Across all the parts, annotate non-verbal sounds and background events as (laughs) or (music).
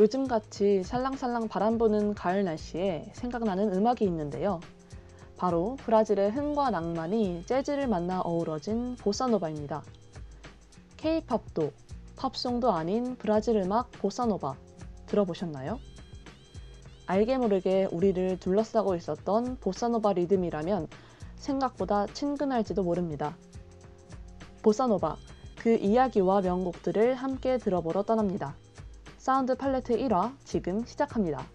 요즘같이 살랑살랑 바람 부는 가을 날씨에 생각나는 음악이 있는데요. 바로 브라질의 흥과 낭만이 재즈를 만나 어우러진 보사노바입니다. K-팝도 팝송도 아닌 브라질 음악 보사노바 들어보셨나요? 알게 모르게 우리를 둘러싸고 있었던 보사노바 리듬이라면 생각보다 친근할지도 모릅니다. 보사노바, 그 이야기와 명곡들을 함께 들어보러 떠납니다. 사운드 팔레트 1화 지금 시작합니다.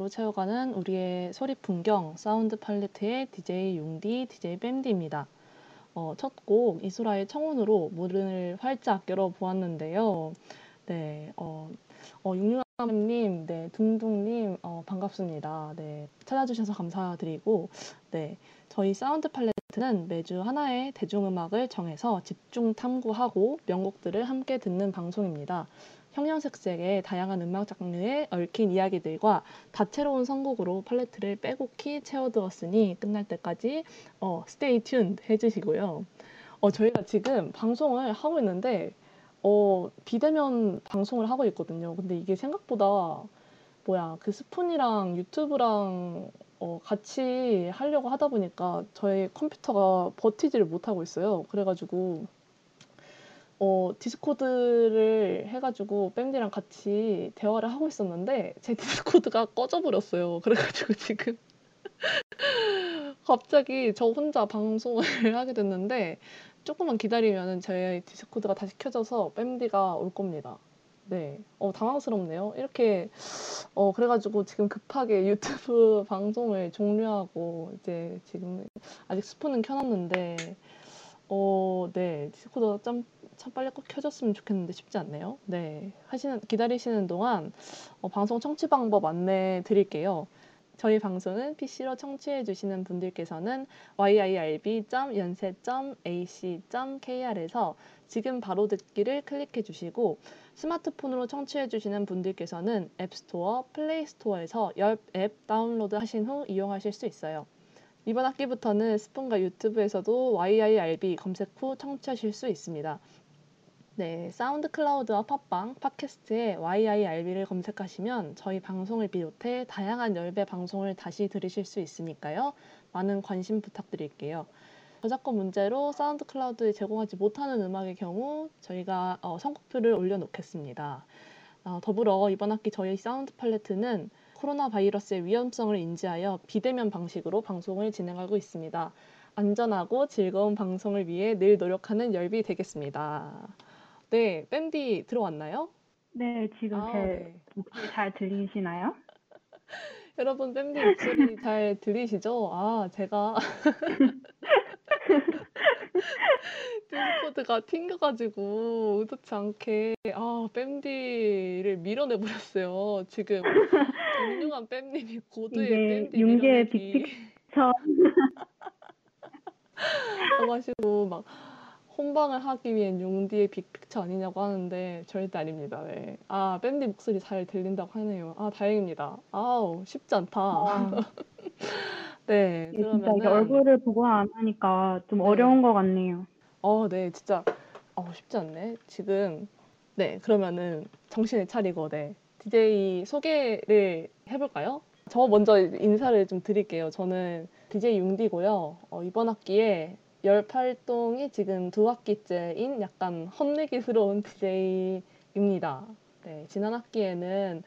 음악으로 채워가는 우리의 소리 풍경 사운드 팔레트의 DJ 융디, DJ 밴디입니다. 어, 첫 곡 이소라의 청혼으로 문을 활짝 열어보았는데요. 네, 어, 어, 육육아님, 네, 둥둥님, 어, 반갑습니다. 네, 찾아주셔서 감사드리고, 네, 저희 사운드 팔레트는 매주 하나의 대중음악을 정해서 집중 탐구하고 명곡들을 함께 듣는 방송입니다. 형형색색의 다양한 음악 장르에 얽힌 이야기들과 다채로운 선곡으로 팔레트를 빼곡히 채워두었으니 끝날 때까지 어, 스테이 튠 해주시고요. 어, 저희가 지금 방송을 하고 있는데 어, 비대면 방송을 하고 있거든요. 근데 이게 생각보다 뭐야 그 스푼이랑 유튜브랑 어, 같이 하려고 하다 보니까 저희 컴퓨터가 버티지를 못하고 있어요. 그래가지고 어, 디스코드를 해가지고 밴디랑 같이 대화를 하고 있었는데 제 디스코드가 (laughs) 꺼져버렸어요. 그래가지고 지금 (laughs) 갑자기 저 혼자 방송을 (laughs) 하게 됐는데 조금만 기다리면은 제 디스코드가 다시 켜져서 밴디가 올 겁니다. 네, 어, 당황스럽네요. 이렇게 어, 그래가지고 지금 급하게 유튜브 방송을 종료하고 이제 지금 아직 스푼은 켜놨는데 어, 네, 디스코드가 참, 참 빨리 꼭 켜졌으면 좋겠는데 쉽지 않네요. 네, 하시는 기다리시는 동안 어, 방송 청취 방법 안내 드릴게요. 저희 방송은 PC로 청취해 주시는 분들께서는 yirb.yonsei.ac.kr에서 지금 바로 듣기를 클릭해 주시고 스마트폰으로 청취해 주시는 분들께서는 앱스토어, 플레이스토어에서 열앱 다운로드 하신 후 이용하실 수 있어요. 이번 학기부터는 스푼과 유튜브에서도 YIRB 검색 후 청취하실 수 있습니다. 네, 사운드 클라우드와 팟빵, 팟캐스트에 YIRB를 검색하시면 저희 방송을 비롯해 다양한 열배 방송을 다시 들으실 수 있으니까요. 많은 관심 부탁드릴게요. 저작권 문제로 사운드 클라우드에 제공하지 못하는 음악의 경우 저희가 어, 선곡표를 올려놓겠습니다. 어, 더불어 이번 학기 저희 사운드 팔레트는 코로나 바이러스의 위험성을 인지하여 비대면 방식으로 방송을 진행하고 있습니다. 안전하고 즐거운 방송을 위해 늘 노력하는 열비 되겠습니다. 네, 밴디 들어왔나요? 네, 지금 아, 제 네. 목소리 잘 들리시나요? (laughs) 여러분 밴디 목소리 잘 들리시죠? 아, 제가 (laughs) 디스코드가 튕겨가지고 의도치 않게 아, 밴디를 밀어내 버렸어요. 지금 존중한 밴님이 고도의 이게 밴디 융계의 빅픽처 가지고 막 혼방을 하기 위한 용디의 빅픽처 아니냐고 하는데 절대 아닙니다. 네. 아, 밴디 목소리 잘 들린다고 하네요. 아, 다행입니다. 아우, 쉽지 않다. 아, (laughs) 네, 이게 그러면은 얼굴을 보고 안 하니까 좀 네. 어려운 것 같네요. 어, 네, 진짜 어, 쉽지 않네. 지금 네, 그러면은 정신을 차리고 네. DJ 소개를 해볼까요? 저 먼저 인사를 좀 드릴게요. 저는 DJ 융디고요. 어, 이번 학기에 열 활동이 지금 두 학기째인 약간 헛내기스러운 DJ입니다. 네, 지난 학기에는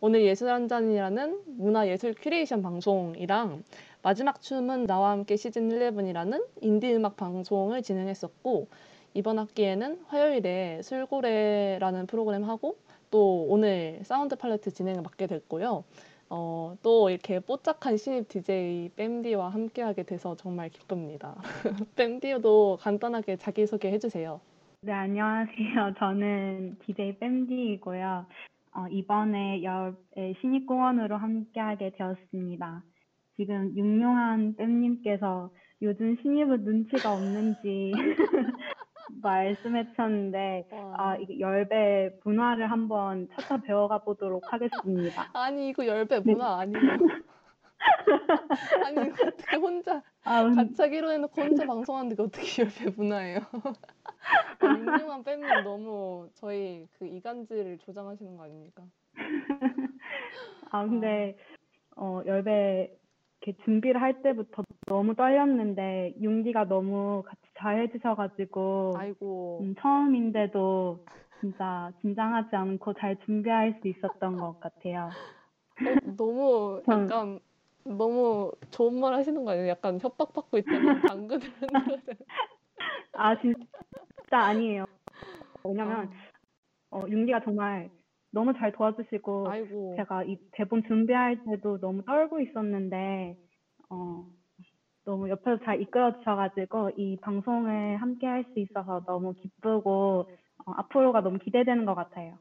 오늘 예술 한 잔이라는 문화예술 큐레이션 방송이랑 마지막 춤은 나와 함께 시즌 11이라는 인디 음악 방송을 진행했었고 이번 학기에는 화요일에 술고래라는 프로그램 하고 또 오늘 사운드 팔레트 진행을 맡게 됐고요. 어, 또 이렇게 뽀짝한 신입 DJ 밴디와 함께하게 돼서 정말 기쁩니다. (laughs) 밴디도 간단하게 자기소개 해주세요. 네, 안녕하세요. (laughs) 저는 DJ 뺨디이고요. 어, 이번에 열의 신입공원으로 함께하게 되었습니다. 지금 육룡한 뺨님께서 요즘 신입은 눈치가 없는지 (laughs) 말씀해 주셨는데 와. 아, 이게 열배 문화를 한번 찾아 배워가 보도록 하겠습니다. (laughs) 아니 이거 열배 네. 문화 아니에요. (laughs) 아니 이거 어떻게 혼자 아, 음, 하기로 해놓고 혼자 방송하는데 어떻게 열배 문화예요? 아, 윤중한 팬님 너무 저희 그 이간질을 조장하시는 거 아닙니까? (laughs) 아, 근데 어, 열배 이렇게 준비를 할 때부터 너무 떨렸는데 융디가 너무 같이 잘 해주셔가지고 아이고 음, 처음인데도 진짜 긴장하지 않고 잘 준비할 수 있었던 것 같아요. 어, 너무 전- 약간 너무 좋은 말 하시는 거 아니에요? 약간 협박받고 있다가 당근을 아, 진짜 아니에요. 왜냐면 어, 융디가 정말 너무 잘 도와주시고 아이고 제가 이 대본 준비할 때도 너무 떨고 있었는데 어, 너무 옆에서 잘 이끌어 주셔가지고 이 방송을 함께 할 수 있어서 너무 기쁘고 어, 앞으로가 너무 기대되는 것 같아요.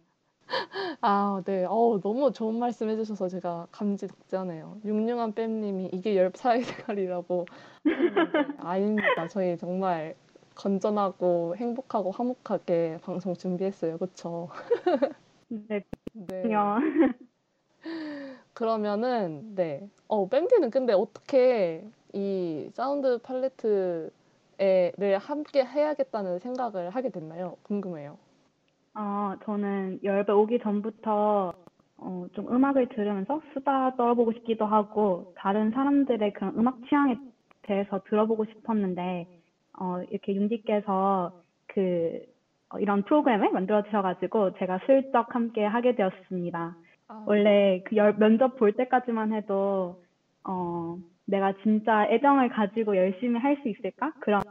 아, 네. 어우, 너무 좋은 말씀 해주셔서 제가 감지덕지하네요. 육룡한 뺨님이 이게 열 사회생활이라고 아닙니다. 저희 정말 건전하고 행복하고 화목하게 방송 준비했어요. 그쵸? (laughs) 네, 네. 그러면은, 네. 어, 뺨디는 근데 어떻게 이 사운드 팔레트를 함께 해야겠다는 생각을 하게 됐나요? 궁금해요. 어, 저는 열배 오기 전부터 어, 좀 음악을 들으면서 수다 떨어보고 싶기도 하고 다른 사람들의 그런 음악 취향에 대해서 들어보고 싶었는데 어, 이렇게 윤디께서 그 어, 이런 프로그램을 만들어 주셔가지고 제가 슬쩍 함께 하게 되었습니다. 아, 원래 그 열, 면접 볼 때까지만 해도 어, 내가 진짜 애정을 가지고 열심히 할 수 있을까? 그런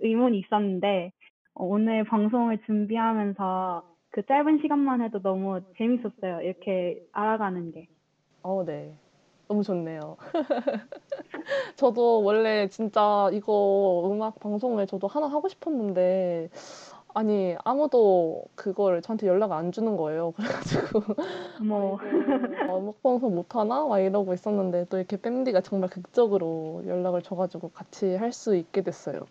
의문이 있었는데 어, 오늘 방송을 준비하면서 그 짧은 시간만 해도 너무 재밌었어요. 이렇게 알아가는 게. 어, 네. 너무 좋네요. (laughs) 저도 원래 진짜 이거 음악 방송을 저도 하나 하고 싶었는데, 아니, 아무도 그걸 저한테 연락을 안 주는 거예요. (laughs) 그래가지고, 뭐, 아이고, 음악 방송 못 하나? 막 이러고 있었는데, 또 이렇게 밴디가 정말 극적으로 연락을 줘가지고 같이 할 수 있게 됐어요.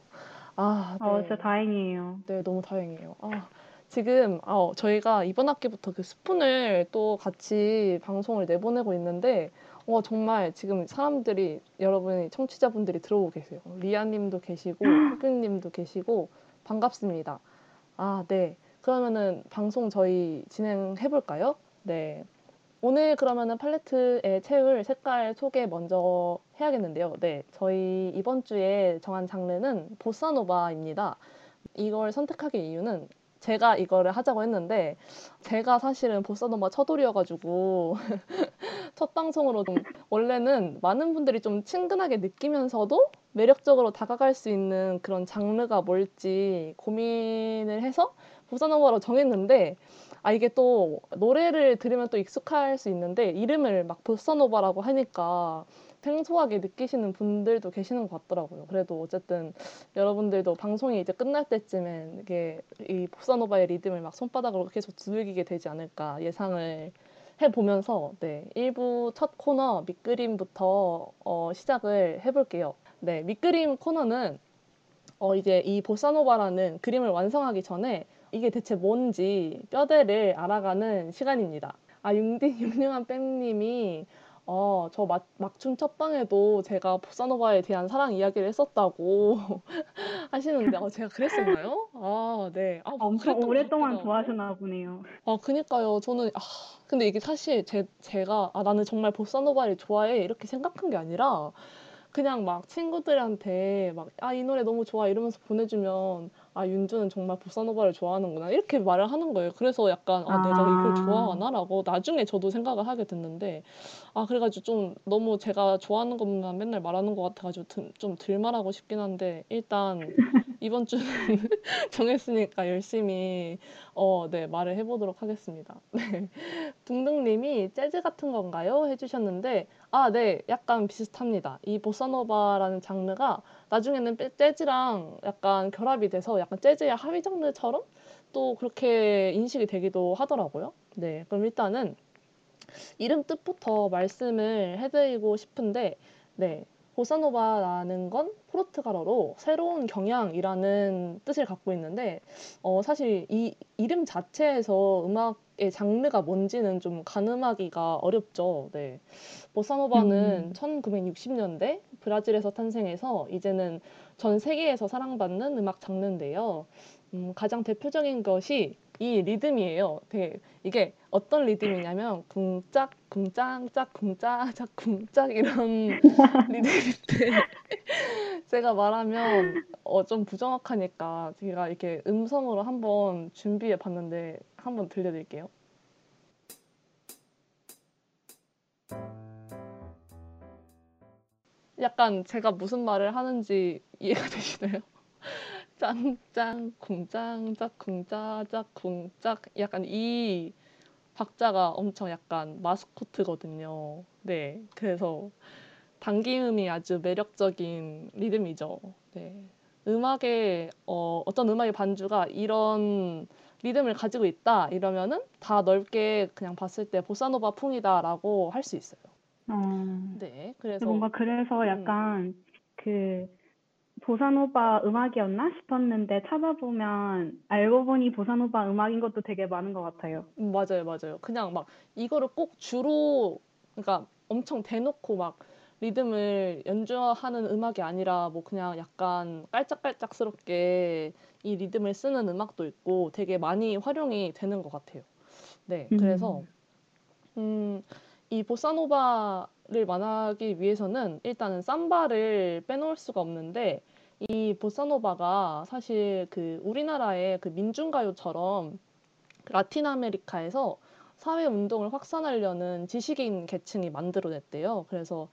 아, 어, 네. 진짜 다행이에요. 네, 너무 다행이에요. 아, 지금 아, 저희가 이번 학기부터 그 스푼을 또 같이 방송을 내보내고 있는데, 어, 정말 지금 사람들이, 여러분이, 청취자분들이 들어오고 계세요. 리아님도 계시고, (clears throat) 흑윤님도 계시고, 반갑습니다. 아, 네. 그러면은 방송 저희 진행해 볼까요? 네. 오늘 그러면은 팔레트에 채울 색깔 소개 먼저 해야겠는데요. 네. 저희 이번 주에 정한 장르는 보사노바입니다. 이걸 선택하기 이유는 제가 이거를 하자고 했는데 제가 사실은 보사노바 처돌이어가지고 (laughs) 첫 방송으로 좀 원래는 많은 분들이 좀 친근하게 느끼면서도 매력적으로 다가갈 수 있는 그런 장르가 뭘지 고민을 해서 보사노바로 정했는데 아 이게 또 노래를 들으면 또 익숙할 수 있는데 이름을 막 보사노바라고 하니까 생소하게 느끼시는 분들도 계시는 것 같더라고요. 그래도 어쨌든 여러분들도 방송이 이제 끝날 때쯤엔 이게 이 보사노바의 리듬을 막 손바닥으로 계속 두들기게 되지 않을까 예상을 해보면서 네 1부 첫 코너 밑그림부터 어, 시작을 해볼게요. 네 밑그림 코너는 어, 이제 이 보사노바라는 그림을 완성하기 전에 이게 대체 뭔지 뼈대를 알아가는 시간입니다. 아 융디 융융한 뺨님이 어, 저 막, 막춤 첫방에도 제가 보사노바에 대한 사랑 이야기를 했었다고 (laughs) 하시는데, 어, 제가 그랬었나요? 아, 네. 아, 엄청 그랬던 것 오랫동안 같기도 하고. 좋아하시나 보네요. 아, 그니까요. 저는, 아, 근데 이게 사실 제, 제가, 아, 나는 정말 보사노바를 좋아해. 이렇게 생각한 게 아니라, 그냥 막 친구들한테 막, 아, 이 노래 너무 좋아. 이러면서 보내 주면, 아, 윤주는 정말 보사노바를 좋아하는구나. 이렇게 말을 하는 거예요. 그래서 약간, 아, 내가 이걸 아. 좋아하나? 라고 나중에 저도 생각을 하게 됐는데, 아, 그래가지고 좀 너무 제가 좋아하는 것만 맨날 말하는 것 같아가지고 좀들 말하고 싶긴 한데, 일단 (laughs) 이번 주는 (laughs) 정했으니까 열심히 어, 네, 말을 해보도록 하겠습니다. (laughs) 네. 둥둥님이 재즈 같은 건가요? 해주셨는데, 아, 네, 약간 비슷합니다. 이 보사노바라는 장르가 나중에는 빼- 재즈랑 약간 결합이 돼서 약간 재즈의 하위 장르처럼 또 그렇게 인식이 되기도 하더라고요. 네, 그럼 일단은 이름 뜻부터 말씀을 해드리고 싶은데, 네, 보사노바라는 건 포르투갈어로 새로운 경향이라는 뜻을 갖고 있는데, 어, 사실 이 이름 자체에서 음악의 장르가 뭔지는 좀 가늠하기가 어렵죠. 네. 보사노바는 음. 1960년대 브라질에서 탄생해서 이제는 전 세계에서 사랑받는 음악 장르인데요. 음, 가장 대표적인 것이 이 리듬이에요. 되게 이게 어떤 리듬이냐면 쿵짝 쿵짝짝 쿵짝짝 쿵짝 이런 (laughs) 리듬인데 (laughs) 제가 말하면 어, 좀 부정확하니까 제가 이렇게 음성으로 한번 준비해 봤는데 한번 들려드릴게요. 약간 제가 무슨 말을 하는지 이해가 (laughs) 되시나요? 짱짱 쿵짱짝 쿵짜짝 쿵짝 약간 이 박자가 엄청 약간 마스코트거든요. 네, 그래서 당기음이 아주 매력적인 리듬이죠. 네. 음악에 어, 어떤 음악의 반주가 이런 리듬을 가지고 있다 이러면은 다 넓게 그냥 봤을 때 보사노바 풍이다라고 할 수 있어요. 어, 네, 그래서 뭔가 그래서 약간 그 보사노바 음악이었나 싶었는데 찾아보면 알고 보니 보사노바 음악인 것도 되게 많은 것 같아요. 음, 맞아요, 맞아요. 그냥 막 이거를 꼭 주로 그러니까 엄청 대놓고 막 리듬을 연주하는 음악이 아니라 뭐 그냥 약간 깔짝깔짝스럽게 이 리듬을 쓰는 음악도 있고 되게 많이 활용이 되는 것 같아요. 네, 그래서 음, 음, 이 보사노바 를 만하기 위해서는 일단은 삼바를 빼놓을 수가 없는데 이 보사노바가 사실 그 우리나라의 그 민중가요처럼 라틴 아메리카에서 사회 운동을 확산하려는 지식인 계층이 만들어냈대요. 그래서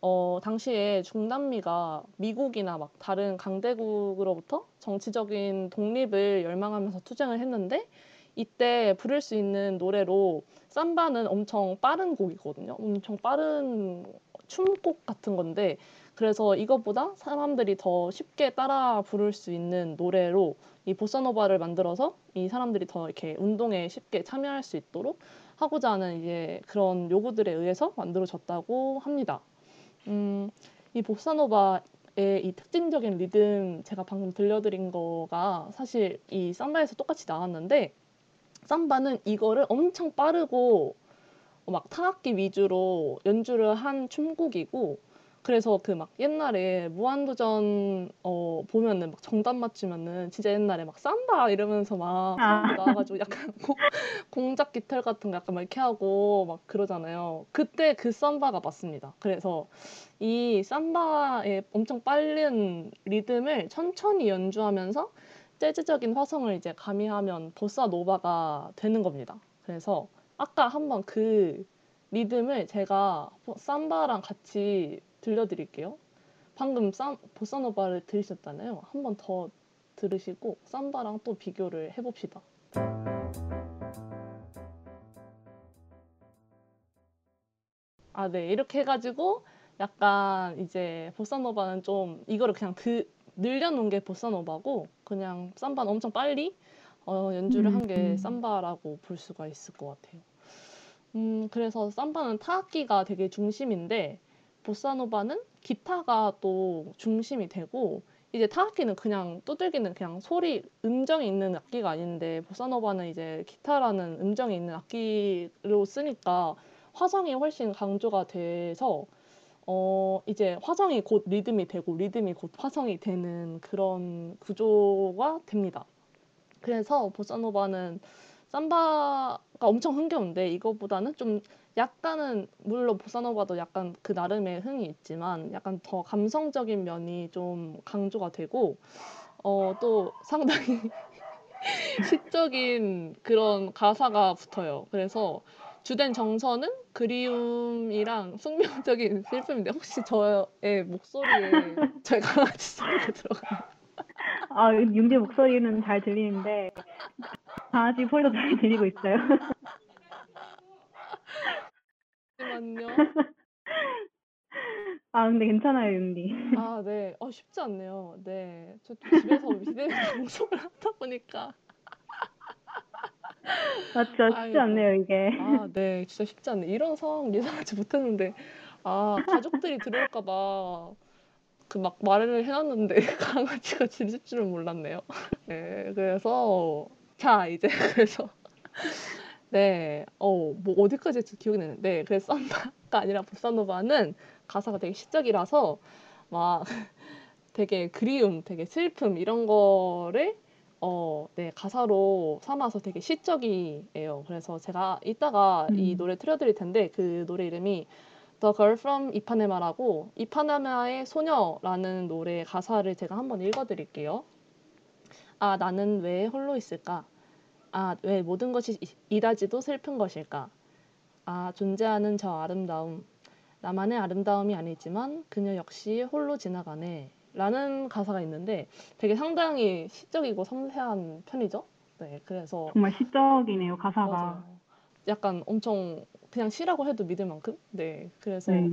어, 당시에 중남미가 미국이나 막 다른 강대국으로부터 정치적인 독립을 열망하면서 투쟁을 했는데 이때 부를 수 있는 노래로 삼바는 엄청 빠른 곡이거든요. 엄청 빠른 춤곡 같은 건데 그래서 이것보다 사람들이 더 쉽게 따라 부를 수 있는 노래로 이 보사노바를 만들어서 이 사람들이 더 이렇게 운동에 쉽게 참여할 수 있도록 하고자 하는 이제 그런 요구들에 의해서 만들어졌다고 합니다. 음, 이 보사노바의 이 특징적인 리듬 제가 방금 들려드린 거가 사실 이 삼바에서 똑같이 나왔는데 삼바는 이거를 엄청 빠르고 막 타악기 위주로 연주를 한 춤곡이고 그래서 그 막 옛날에 무한도전 어 보면은 막 정답 맞추면은 진짜 옛날에 막 삼바 이러면서 막 사람들 나와가지고 약간 고- 공작 깃털 같은 거 약간 막 이렇게 하고 막 그러잖아요. 그때 그 삼바가 맞습니다. 그래서 이 삼바의 엄청 빠른 리듬을 천천히 연주하면서 재즈적인 화성을 이제 가미하면 보사 노바가 되는 겁니다. 그래서 아까 한번 그 리듬을 제가 삼바랑 같이 들려드릴게요. 방금 쌈, 보사노바를 들으셨잖아요. 한번 더 들으시고 삼바랑 또 비교를 해봅시다. 아, 네. 이렇게 해가지고 약간 이제 보사노바는 좀 이거를 그냥 드, 늘려놓은 게 보사노바고 그냥 삼바는 엄청 빨리 어, 연주를 한게 음. 삼바라고 볼 수가 있을 것 같아요. 음, 그래서 삼바는 타악기가 되게 중심인데 보사노바는 기타가 또 중심이 되고 이제 타악기는 그냥 두들기는 그냥 소리 음정이 있는 악기가 아닌데 보사노바는 이제 기타라는 음정이 있는 악기로 쓰니까 화성이 훨씬 강조가 돼서 어 이제 화성이 곧 리듬이 되고 리듬이 곧 화성이 되는 그런 구조가 됩니다. 그래서 보사노바는 삼바가 엄청 흥겨운데 이거보다는 좀 약간은 물론 보사노바도 약간 그 나름의 흥이 있지만 약간 더 감성적인 면이 좀 강조가 되고 어 또 상당히 (laughs) 시적인 그런 가사가 붙어요. 그래서 주된 정서는 그리움이랑 숙명적인 (laughs) 슬픔인데 혹시 저의 목소리에 저희 강아지 소리가 들어가요? 아, 융디 목소리는 잘 들리는데 강아지 소리도 잘 들리고 있어요. 잠시만요. 아, 근데 괜찮아요, 융디. 아, 네. 어, 쉽지 않네요. 네. 저 집에서 (laughs) 비대면 방송을 하다 보니까. 맞죠? 쉽지 아이고. 않네요, 이게. 아, 네. 진짜 쉽지 않네. 이런 상황 예상하지 (laughs) 못했는데. 아, 가족들이 들어올까 봐. 그 막 말을 해놨는데 (laughs) 강아지가 짖을 줄은 몰랐네요. (laughs) 네. 그래서 자, 이제 그래서 네. 어, 뭐 어디까지 했지 기억이 나는데 네. 그래서 삼바가 아니라 보사노바는 가사가 되게 시적이라서 막 되게 그리움, 되게 슬픔 이런 거를 어, 네, 가사로 삼아서 되게 시적이에요. 그래서 제가 이따가 이 음. 노래 틀어드릴 텐데 그 노래 이름이 The Girl from 이파네마라고 이파네마의 소녀라는 노래 가사를 제가 한번 읽어드릴게요. 아, 나는 왜 홀로 있을까? 아, 왜 모든 것이 이- 이다지도 슬픈 것일까? 아, 존재하는 저 아름다움. 나만의 아름다움이 아니지만 그녀 역시 홀로 지나가네. 라는 가사가 있는데 되게 상당히 시적이고 섬세한 편이죠. 네, 그래서 정말 시적이네요, 가사가. 맞아요. 약간 엄청 그냥 시라고 해도 믿을 만큼? 네, 그래서 네.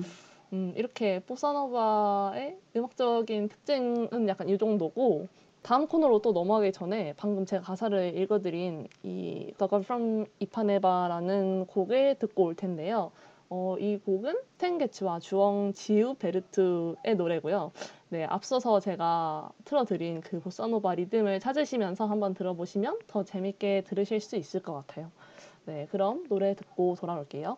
음, 이렇게 보사노바의 음악적인 특징은 약간 이 정도고 다음 코너로 또 넘어가기 전에 방금 제가 가사를 읽어드린 이 The Girl from Ipanema라는 곡을 듣고 올 텐데요. 어, 이 곡은 텐게츠와 주엉 지우 베르트의 노래고요. 네, 앞서서 제가 틀어드린 그 보사노바 리듬을 찾으시면서 한번 들어보시면 더 재밌게 들으실 수 있을 것 같아요. 네, 그럼 노래 듣고 돌아올게요.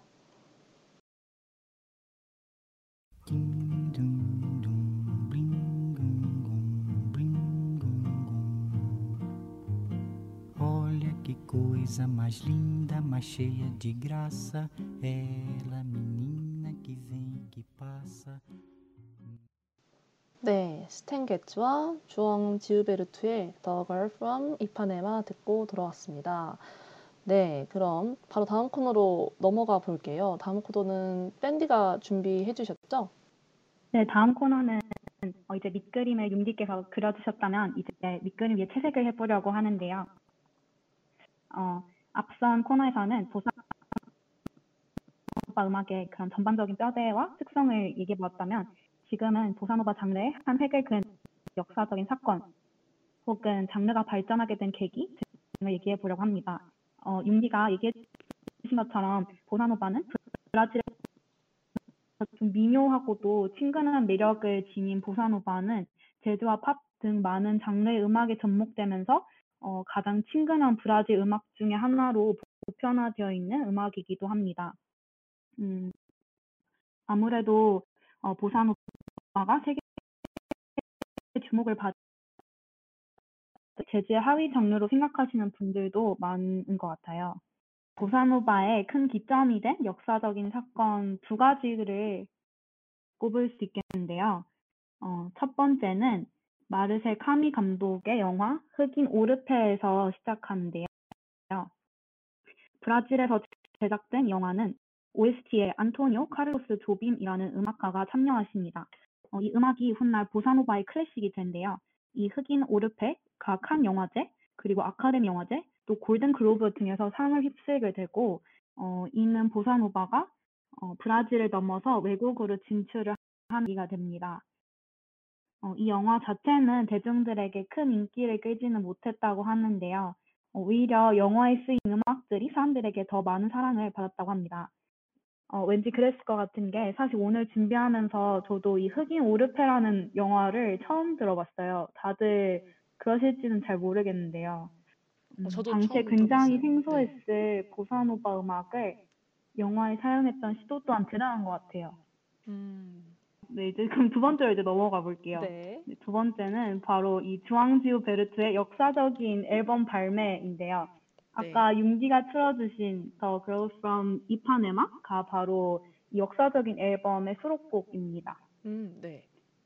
Coisa mais linda, mais cheia de graça. Ela, menina que vem, que passa. 네, 스탠 게츠와 주엉 지우베르투의 The Girl from 이파네마 듣고 돌아왔습니다. 네, 그럼 바로 다음 코너로 넘어가 볼게요. 다음 코너는 밴디가 준비해 주셨죠? 네, 다음 코너는 어, 이제 밑그림을 융디께서 그려주셨다면 이제 밑그림 위에 채색을 해보려고 하는데요. 어, 앞선 코너에서는 보사노바 음악의 그런 전반적인 뼈대와 특성을 얘기해 보았다면 지금은 보사노바 장르의 한 획을 그은 역사적인 사건 혹은 장르가 발전하게 된 계기 등을 얘기해 보려고 합니다. 어, 융디가 얘기해 주신 것처럼 보사노바는 브라질의 좀 미묘하고도 친근한 매력을 지닌 보사노바는 재즈와 팝 등 많은 장르의 음악에 접목되면서 어, 가장 친근한 브라질 음악 중에 하나로 보편화되어 있는 음악이기도 합니다. 음, 아무래도 어, 보사노바가 세계 주목을 받 재즈의 하위 장르로 생각하시는 분들도 많은 것 같아요. 보사노바의 큰 기점이 된 역사적인 사건 두 가지를 꼽을 수 있겠는데요. 어, 첫 번째는 마르셀 카미 감독의 영화 흑인 오르페에서 시작하는데요. 브라질에서 제작된 영화는 OST에 안토니오 카를로스 조빔이라는 음악가가 참여하십니다. 어, 이 음악이 훗날 보사노바의 클래식이 된데요. 이 흑인 오르페가 칸 영화제, 그리고 아카데미 영화제, 또 골든 글로브 등에서 상을 휩쓸게 되고 어, 이는 보사노바가 어, 브라질을 넘어서 외국으로 진출을 한 계기가 됩니다. 어, 이 영화 자체는 대중들에게 큰 인기를 끌지는 못했다고 하는데요. 어, 오히려 영화에 쓰인 음악들이 사람들에게 더 많은 사랑을 받았다고 합니다. 어, 왠지 그랬을 것 같은 게 사실 오늘 준비하면서 저도 이 흑인 오르페라는 영화를 처음 들어봤어요. 다들 그러실지는 잘 모르겠는데요. 음, 어, 저도 당시에 굉장히 들어봤어요. 생소했을 보사노바 음악을 영화에 사용했던 시도 또한 대단한 것 같아요. 음, 네, 이제 그럼 두 번째로 이제 넘어가 볼게요. 네. 네, 두 번째는 바로 이 주앙지우 베르트의 역사적인 앨범 발매인데요. 아까 융디가 틀어주신 The Girl from 이파네마가 바로 이 역사적인 앨범의 수록곡입니다. 음, 네.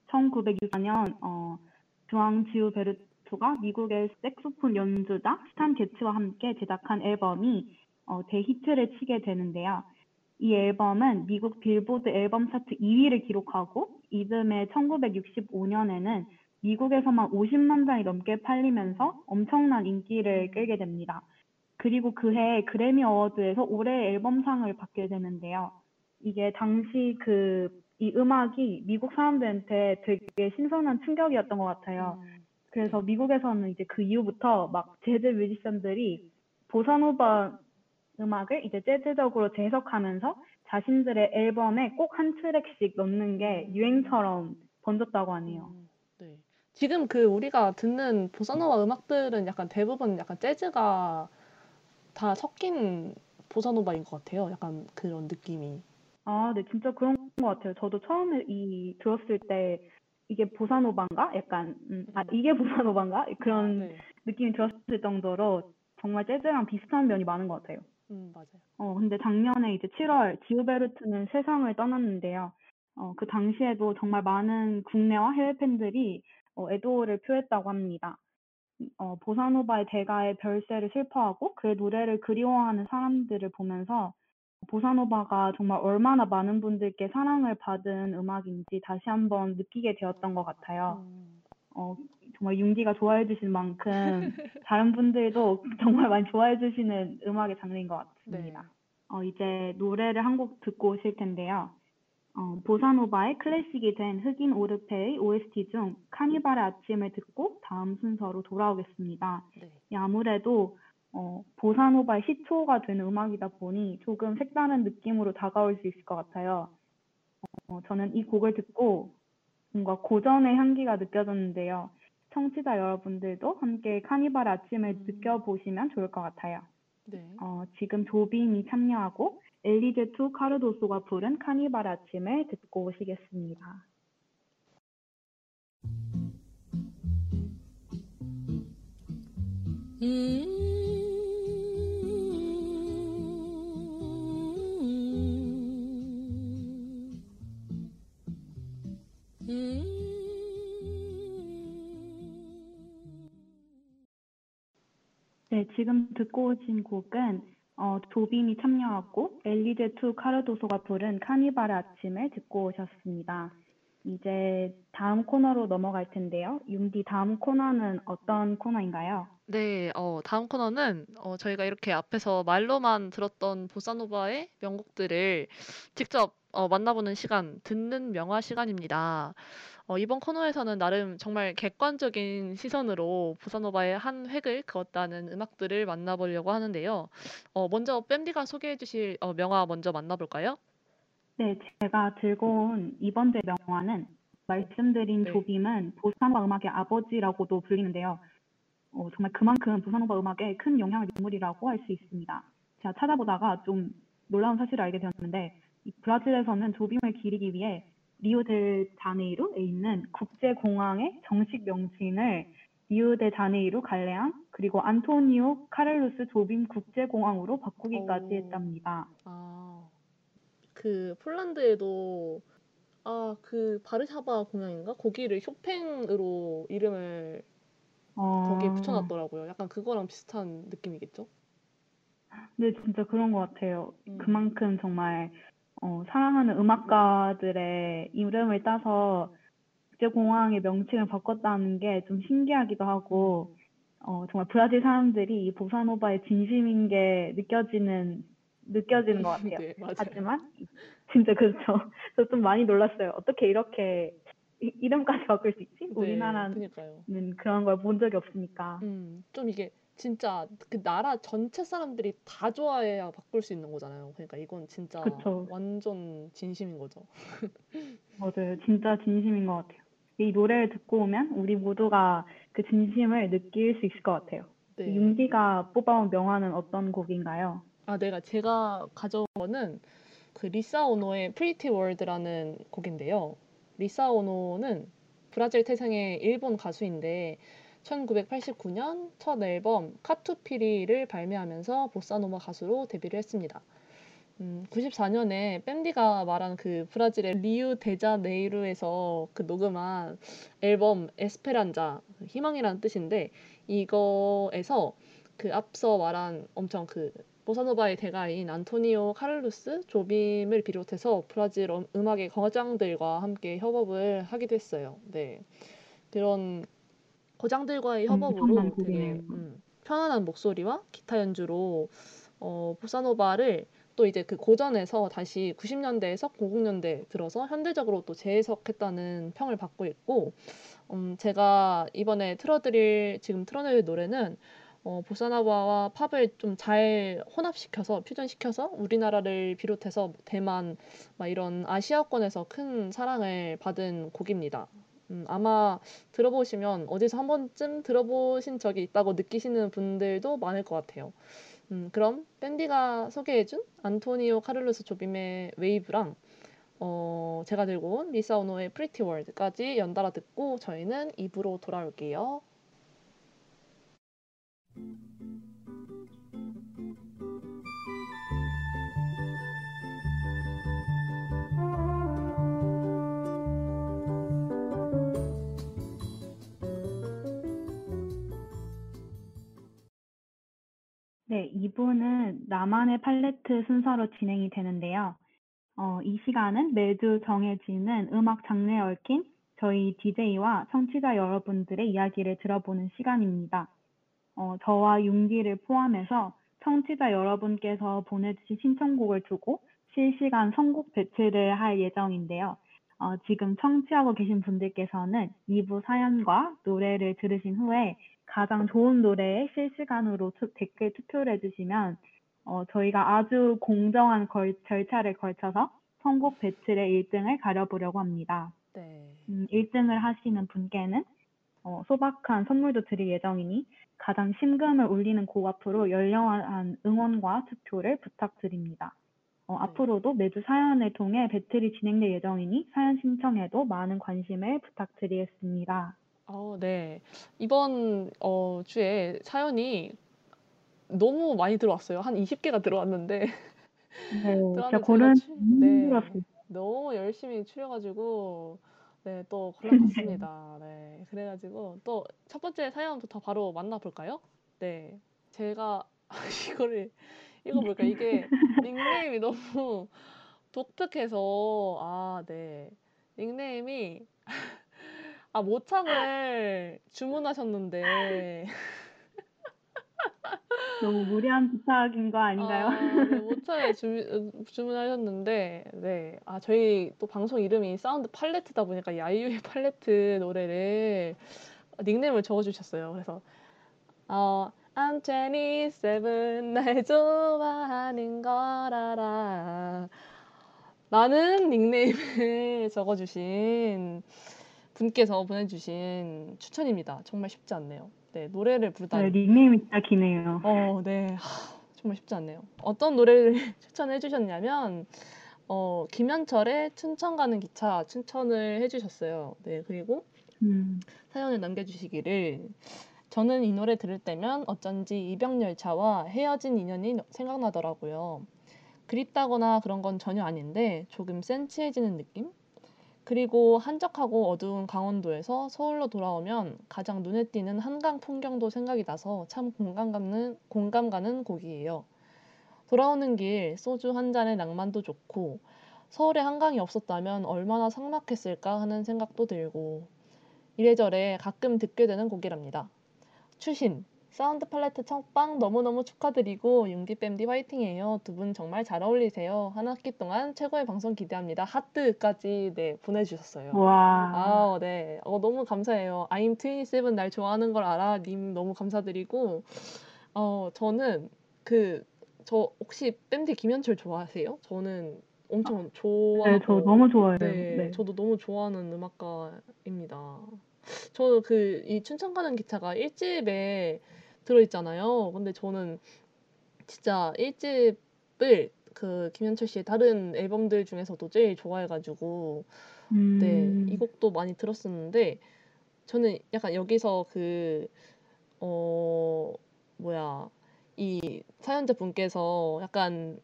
1964년 어, 주앙 지우베르토가 미국의 색소폰 연주자 스탄 게츠와 함께 제작한 앨범이 어, 대히트를 치게 되는데요. 이 앨범은 미국 빌보드 앨범 차트 2위를 기록하고 이듬해 1965년에는 미국에서만 50만 장이 넘게 팔리면서 엄청난 인기를 끌게 됩니다. 그리고 그해 그래미 어워드에서 올해의 앨범상을 받게 되는데요. 이게 당시 그 이 음악이 미국 사람들한테 되게 신선한 충격이었던 것 같아요. 음, 그래서 미국에서는 이제 그 이후부터 막 재즈 뮤지션들이 보사노바 음악을 이제 재즈적으로 재해석하면서 자신들의 앨범에 꼭 한 트랙씩 넣는 게 유행처럼 번졌다고 하네요. 음, 네. 지금 그 우리가 듣는 보사노바 음악들은 약간 대부분 약간 재즈가 다 섞인 보사노바인 것 같아요. 약간 그런 느낌이. 아, 네, 진짜 그런 것 같아요. 저도 처음에 이 들었을 때 이게 보사노바인가? 약간 음, 아 이게 (laughs) 보사노바인가? 그런 네. 느낌이 들었을 정도로 정말 재즈랑 비슷한 면이 많은 것 같아요. 음, 맞아요. 어, 근데 작년에 이제 7월 지오베르트는 세상을 떠났는데요. 어, 그 당시에도 정말 많은 국내와 해외 팬들이 어, 애도를 표했다고 합니다. 어, 보사노바의 대가의 별세를 슬퍼하고 그의 노래를 그리워하는 사람들을 보면서 보사노바가 정말 얼마나 많은 분들께 사랑을 받은 음악인지 다시 한번 느끼게 되었던 것 같아요. 음, 어, 정말 윤기가 좋아해 주신 만큼 (laughs) 다른 분들도 정말 많이 좋아해 주시는 음악의 장르인 것 같습니다. 네. 어, 이제 노래를 한 곡 듣고 오실 텐데요. 어, 보사노바의 클래식이 된 흑인 오르페의 OST 중 카니발의 아침을 듣고 다음 순서로 돌아오겠습니다. 네. 이 아무래도 어, 보사노바의 시초가 되는 음악이다 보니 조금 색다른 느낌으로 다가올 수 있을 것 같아요. 어, 저는 이 곡을 듣고 뭔가 고전의 향기가 느껴졌는데요. 청취자 여러분들도 함께 카니발 아침을 음. 느껴보시면 좋을 것 같아요. 네. 어, 지금 조빈이 참여하고 엘리제투 카르도소가 부른 카니발 아침을 듣고 오시겠습니다. 네, 지금 듣고 오신 곡은 어, 조빈이 참여하고 엘리제투 카르도소가 부른 카니발의 아침을 듣고 오셨습니다. 이제 다음 코너로 넘어갈 텐데요. 윤디 다음 코너는 어떤 코너인가요? 네, 어, 다음 코너는 어, 저희가 이렇게 앞에서 말로만 들었던 보사노바의 명곡들을 직접 어, 만나보는 시간, 듣는 명화 시간입니다. 어, 이번 코너에서는 나름 정말 객관적인 시선으로 보사노바의 한 획을 그었다는 음악들을 만나보려고 하는데요. 어, 먼저 뺨디가 소개해 주실 어, 명화 먼저 만나볼까요? 네, 제가 들고 온 이번 주 명화는 말씀드린 네. 조빔은 보사노바 음악의 아버지라고도 불리는데요. 어, 정말 그만큼 보사노바 음악에 큰 영향을 준 인물이라고 할 수 있습니다. 제가 찾아보다가 좀 놀라운 사실을 알게 되었는데 이 브라질에서는 조빔을 기리기 위해 리우델자네이루에 있는 국제공항의 정식 명칭을 리우데자네이루 갈레안 그리고 안토니오 카를루스 조빔 국제공항으로 바꾸기까지 오. 했답니다. 아, 그 폴란드에도 아, 그 바르샤바 공항인가? 거기를 쇼팽으로 이름을 거기에 어, 붙여놨더라고요. 약간 그거랑 비슷한 느낌이겠죠? 네, 진짜 그런 것 같아요. 음. 그만큼 정말 어, 사랑하는 음악가들의 이름을 따서 국제공항의 명칭을 바꿨다는 게 좀 신기하기도 하고 어, 정말 브라질 사람들이 이 보사노바의 진심인 게 느껴지는 느껴지는 것 같아요. (laughs) 네. 하지만 진짜 그렇죠. (laughs) 저 좀 많이 놀랐어요. 어떻게 이렇게 이, 이름까지 바꿀 수 있지? 네, 우리나라는 그니까요. 그런 걸 본 적이 없으니까. 음, 좀 이게 진짜 그 나라 전체 사람들이 다 좋아해야 바꿀 수 있는 거잖아요. 그러니까 이건 진짜 그쵸. 완전 진심인 거죠. 맞아요. (laughs) 진짜 진심인 것 같아요. 이 노래를 듣고 오면 우리 모두가 그 진심을 느낄 수 있을 것 같아요. 네. 윤기가 뽑아온 명화는 어떤 곡인가요? 아, 내가 제가 가져온 거는 그 리사 오노의 Pretty World라는 곡인데요. 리사 오노는 브라질 태생의 일본 가수인데 1989년 첫 앨범 카투피리를 발매하면서 보사노바 가수로 데뷔를 했습니다. 음, 94년에 밴디가 말한 그 브라질의 리우데자네이루에서 그 녹음한 앨범 Esperança 희망이라는 뜻인데 이거에서 그 앞서 말한 엄청 그 보사노바의 대가인 안토니오 카를루스 조빔을 비롯해서 브라질 음- 음악의 거장들과 함께 협업을 하기도 했어요. 네. 이런 거장들과의 음, 협업으로 되게. 음, 편안한 목소리와 기타 연주로 어, 보사노바를 또 이제 그 고전에서 다시 90년대에서 00년대 들어서 현대적으로 또 재해석했다는 평을 받고 있고 음, 제가 이번에 틀어드릴 지금 틀어드릴 노래는 어, 보사노바와 팝을 좀 잘 혼합시켜서 퓨전시켜서 우리나라를 비롯해서 대만 막 이런 아시아권에서 큰 사랑을 받은 곡입니다. 음, 아마 들어보시면 어디서 한 번쯤 들어보신 적이 있다고 느끼시는 분들도 많을 것 같아요. 음, 그럼 밴디가 소개해준 안토니오 카를로스 조빔의 Wave랑 어, 제가 들고 온 리사 오노의 Pretty World까지 연달아 듣고 저희는 이부로 돌아올게요. 네, 2부는 나만의 팔레트 순서로 진행이 되는데요. 어, 이 시간은 매주 정해지는 음악 장르에 얽힌 저희 DJ와 청취자 여러분들의 이야기를 들어보는 시간입니다. 어, 저와 융디를 포함해서 청취자 여러분께서 보내주신 신청곡을 두고 실시간 선곡 배틀을 할 예정인데요. 어, 지금 청취하고 계신 분들께서는 2부 사연과 노래를 들으신 후에 가장 좋은 노래에 실시간으로 투- 댓글 투표를 해주시면 어, 저희가 아주 공정한 걸- 절차를 걸쳐서 선곡 배틀의 1등을 가려보려고 합니다. 네. 음, 1등을 하시는 분께는 어, 소박한 선물도 드릴 예정이니 가장 심금을 울리는 곡 앞으로 열렬한 응원과 투표를 부탁드립니다. 어, 네. 앞으로도 매주 사연을 통해 배틀이 진행될 예정이니 사연 신청에도 많은 관심을 부탁드리겠습니다. 어, 네. 이번 어, 주에 사연이 너무 많이 들어왔어요. 한 20 개가 들어왔는데 네, 진짜 (laughs) 들어왔는데 고른 제가 추- 네. 힘들었어요. 너무 열심히 추려 가지고 네, 또 (laughs) 골라봤습니다. 네, 그래 가지고 또첫 번째 사연부터 바로 만나볼까요? 네, 제가 (laughs) 이거를 읽어볼까 이게 닉네임이 너무 독특해서 아, 네, 닉네임이 아 모창을 주문하셨는데 (laughs) 너무 무리한 부탁인 거 아닌가요? 아, 네, 모창을 주, 주문하셨는데, 네. 아, 저희 또 방송 이름이 사운드 팔레트다 보니까 야유의 (laughs) 팔레트 노래를 닉네임을 적어주셨어요. 그래서, 어, I'm 27, 날 좋아하는 걸 알아. 라는 닉네임을 (laughs) 적어주신 분께서 보내주신 추천입니다. 정말 쉽지 않네요. 네, 노래를 부르다니. 네, 닉네임이 진짜 기네요. 어, 네. 하, 정말 쉽지 않네요. 어떤 노래를 (laughs) 추천해 주셨냐면 어, 김현철의 춘천 가는 기차 추천을 해 주셨어요. 네. 그리고 음, 사연을 남겨 주시기를 저는 이 노래 들을 때면 어쩐지 이병열차와 헤어진 인연이 생각나더라고요. 그립다거나 그런 건 전혀 아닌데 조금 센치해지는 느낌? 그리고 한적하고 어두운 강원도에서 서울로 돌아오면 가장 눈에 띄는 한강 풍경도 생각이 나서 참 공감 가는, 공감 가는 곡이에요. 돌아오는 길 소주 한 잔의 낭만도 좋고 서울에 한강이 없었다면 얼마나 삭막했을까 하는 생각도 들고 이래저래 가끔 듣게 되는 곡이랍니다. 추신 사운드 팔레트 첫방 너무너무 축하드리고 융디뺨디 화이팅해요. 두 분 정말 잘 어울리세요. 한 학기 동안 최고의 방송 기대합니다. 하트까지 네 보내주셨어요. 와, 아, 네. 어, 너무 감사해요. I'm 27날 좋아하는 걸 알아. 님 너무 감사드리고 어, 저는 그 저 혹시 밴드 김현철 좋아하세요? 저는 엄청 좋아하고 네, 저 너무 좋아해요. 네, 네. 저도 너무 좋아하는 음악가입니다. 저그 이 춘천 가는 기차가 1집에 들어있잖아요. 근데 저는 진짜 1집을 그 김현철 씨의 다른 앨범들 중에서도 제일 좋아해가지고 네, 음, 이 곡도 많이 들었었는데 저는 약간 여기서 그 어, 뭐야 이 사연자 분께서 약간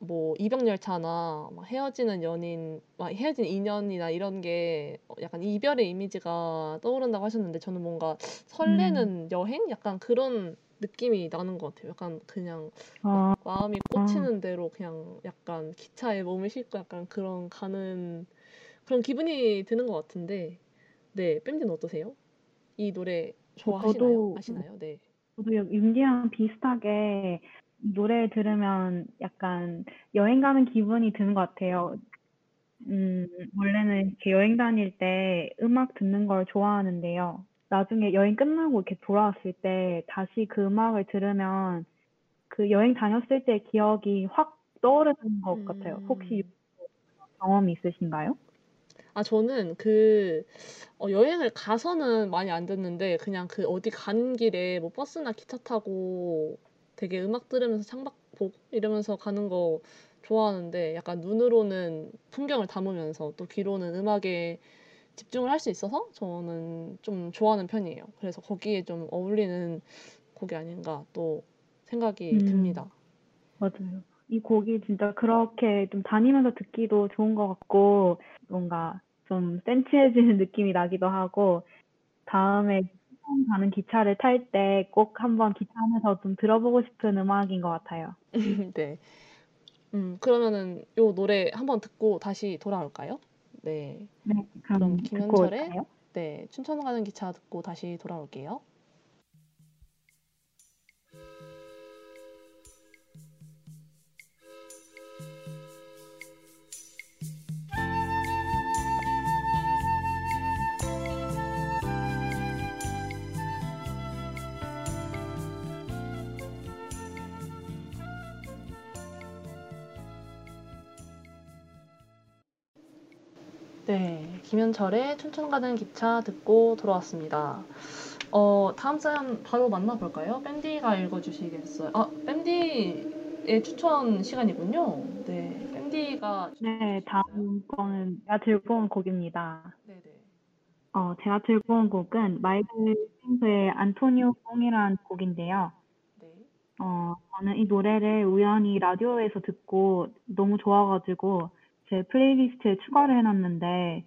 뭐 이병열차나 막 헤어지는 연인, 막 헤어진 인연이나 이런 게 약간 이별의 이미지가 떠오른다고 하셨는데 저는 뭔가 설레는 여행? 약간 그런 느낌이 나는 것 같아요. 약간 그냥 어, 마음이 꽂히는 대로 그냥 약간 기차에 몸을 싣고 약간 그런 가는 그런 기분이 드는 것 같은데 네, 밴디는 어떠세요? 이 노래 좋아하시나요? 저도 아시나요? 네. 저도 여- 윤기랑 비슷하게 노래 들으면 약간 여행 가는 기분이 드는 것 같아요. 음, 원래는 이렇게 여행 다닐 때 음악 듣는 걸 좋아하는데요. 나중에 여행 끝나고 이렇게 돌아왔을 때 다시 그 음악을 들으면 그 여행 다녔을 때 기억이 확 떠오르는 것 같아요. 혹시 음. 경험이 있으신가요? 아, 저는 그 어, 여행을 가서는 많이 안 듣는데 그냥 그 어디 가는 길에 뭐 버스나 기차 타고 되게 음악 들으면서 창밖 보고 이러면서 가는 거 좋아하는데 약간 눈으로는 풍경을 담으면서 또 귀로는 음악에 집중을 할 수 있어서 저는 좀 좋아하는 편이에요. 그래서 거기에 좀 어울리는 곡이 아닌가 또 생각이 음. 듭니다. 맞아요. 이 곡이 진짜 그렇게 좀 다니면서 듣기도 좋은 것 같고, 뭔가 좀 센치해지는 (laughs) 느낌이 나기도 하고, 다음에 처음 가는 기차를 탈 때 꼭 한번 기차 안에서 좀 들어보고 싶은 음악인 것 같아요. (laughs) 네. 음, 그러면은 요 노래 한번 듣고 다시 돌아올까요? 네. 네, 그럼 그럼 김현철의? 네, 춘천 가는 기차 듣고 다시 돌아올게요. 김현철의 춘천 가는 기차 듣고 돌아왔습니다. 어, 다음 사연 바로 만나볼까요? 밴디가 읽어주시겠어요? 아, 밴디의 추천 시간이군요. 네, 밴디가 네, 다음 거는 제가 들고 온 곡입니다. 네네. 어, 제가 들고 온 곡은 마이클 핑크의 안토니오 뽕이라는 곡인데요. 네. 어, 저는 이 노래를 우연히 라디오에서 듣고 너무 좋아가지고 제 플레이리스트에 추가를 해놨는데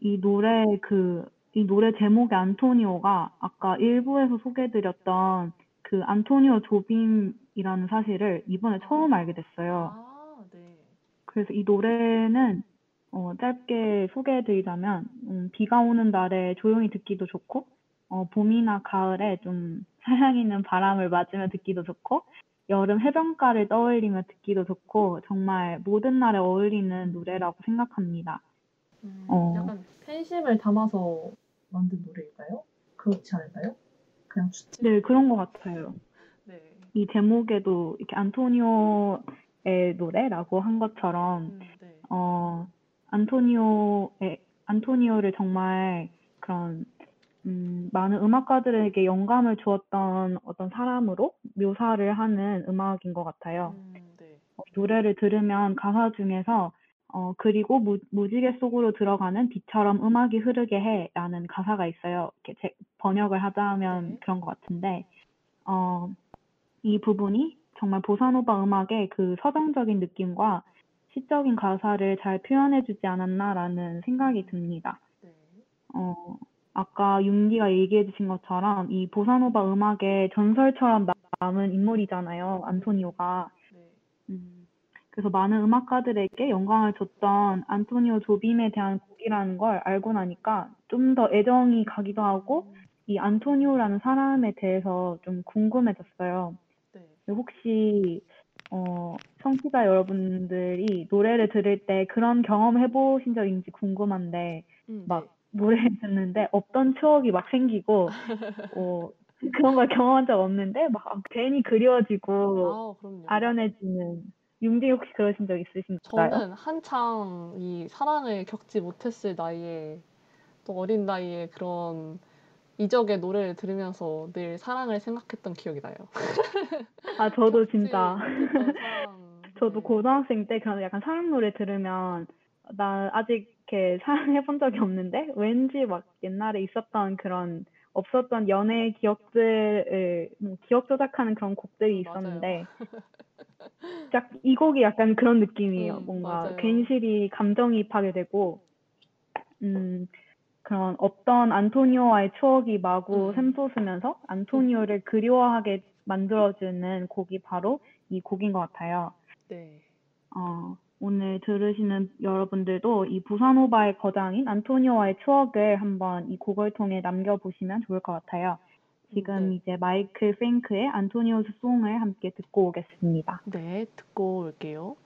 이 노래 그, 이 노래 제목의 안토니오가 아까 일부에서 소개해드렸던 그 안토니오 조빔이라는 사실을 이번에 처음 알게 됐어요. 아, 네. 그래서 이 노래는 어, 짧게 소개해드리자면 음, 비가 오는 날에 조용히 듣기도 좋고 어, 봄이나 가을에 좀 살랑이는 바람을 맞으며 듣기도 좋고 여름 해변가를 떠올리며 듣기도 좋고 정말 모든 날에 어울리는 노래라고 생각합니다. 음, 어. 약간 팬심을 담아서 만든 노래일까요? 그렇지 않을까요? 그냥 추측. 네, 그런 것 같아요. 네. 이 제목에도 이렇게 안토니오의 노래라고 한 것처럼 음, 네. 어, 안토니오의, 안토니오를 정말 그런, 음, 많은 음악가들에게 영감을 주었던 어떤 사람으로 묘사를 하는 음악인 것 같아요. 음, 네. 어, 노래를 들으면 가사 중에서, 어, 그리고 무, 무지개 속으로 들어가는 비처럼 음악이 흐르게 해 라는 가사가 있어요. 이렇게 제, 번역을 하자면 네. 그런 것 같은데, 어, 이 부분이 정말 보사노바 음악의 그 서정적인 느낌과 시적인 가사를 잘 표현해주지 않았나라는 생각이 듭니다. 네. 어, 아까 윤기가 얘기해주신 것처럼 이 보사노바 음악의 전설처럼 나- 남은 인물이잖아요, 안토니오가. 네. 음, 그래서 많은 음악가들에게 영광을 줬던 안토니오 조빔에 대한 곡이라는 걸 알고 나니까 좀 더 애정이 가기도 하고 음, 이 안토니오라는 사람에 대해서 좀 궁금해졌어요. 네. 혹시 어, 청취자 여러분들이 노래를 들을 때 그런 경험 해보신 적 있는지 궁금한데 음, 막 네. 노래를 (laughs) 듣는데 없던 추억이 막 생기고 어, (laughs) 그런 걸 경험한 적 없는데 막 괜히 그리워지고 아. 아련해지는 윤지 혹시 그러신 적 있으신가요? 저는 한창 이 사랑을 겪지 못했을 나이에 또 어린 나이에 그런 이적의 노래를 들으면서 늘 사랑을 생각했던 기억이 나요. 아 저도 (laughs) 진짜. (laughs) 저도 네. 고등학생 때 그런 약간 사랑 노래 들으면 나 아직 이렇게 사랑해본 적이 없는데 왠지 막 옛날에 있었던 그런 없었던 연애 기억들을 뭐 기억 조작하는 그런 곡들이. 있었는데 (laughs) 딱 이 곡이 약간 그런 느낌이에요. 음, 뭔가 맞아요. 괜시리 감정이입하게 되고 음 그런 없던 안토니오와의 추억이 마구 음. 샘솟으면서 안토니오를 그리워하게 만들어주는 곡이 바로 이 곡인 것 같아요. 네. 어, 오늘 들으시는 여러분들도 이 보사노바의 거장인 안토니오와의 추억을 한번 이 곡을 통해 남겨보시면 좋을 것 같아요. 지금 네. 이제 마이클 프랭크의 안토니오스 송을 함께 듣고 오겠습니다. 네, 듣고 올게요.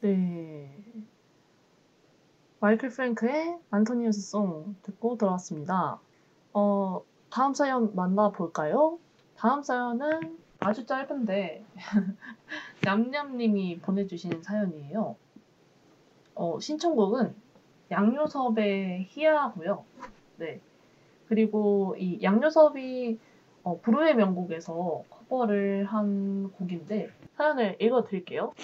네. 마이클 프랭크의 안토니우스 송 듣고 돌아왔습니다. 어, 다음 사연 만나볼까요? 다음 사연은 아주 짧은데 (laughs) 냠냠님이 보내주신 사연이에요. 어, 신청곡은 양요섭의 희야고요. 네. 그리고 이 양요섭이 어, 불후의 명곡에서 커버를 한 곡인데 사연을 읽어드릴게요.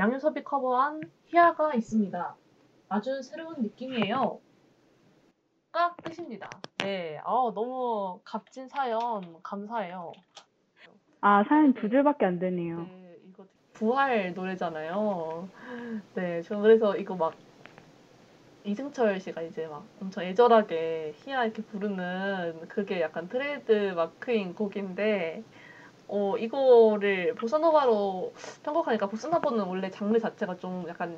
양요섭이 커버한 희야가 있습니다. 아주 새로운 느낌이에요. 가 끝입니다. 네, 아, 너무 값진 사연 감사해요. 아, 사연 두 줄밖에 안 되네요. 네, 이거 부활 노래잖아요. 네, 저 그래서 이거 막 이승철 씨가 이제 막 엄청 애절하게 희야 이렇게 부르는 그게 약간 트레이드 마크인 곡인데 어 이거를 보사노바로 편곡하니까 보사노바는 원래 장르 자체가 좀 약간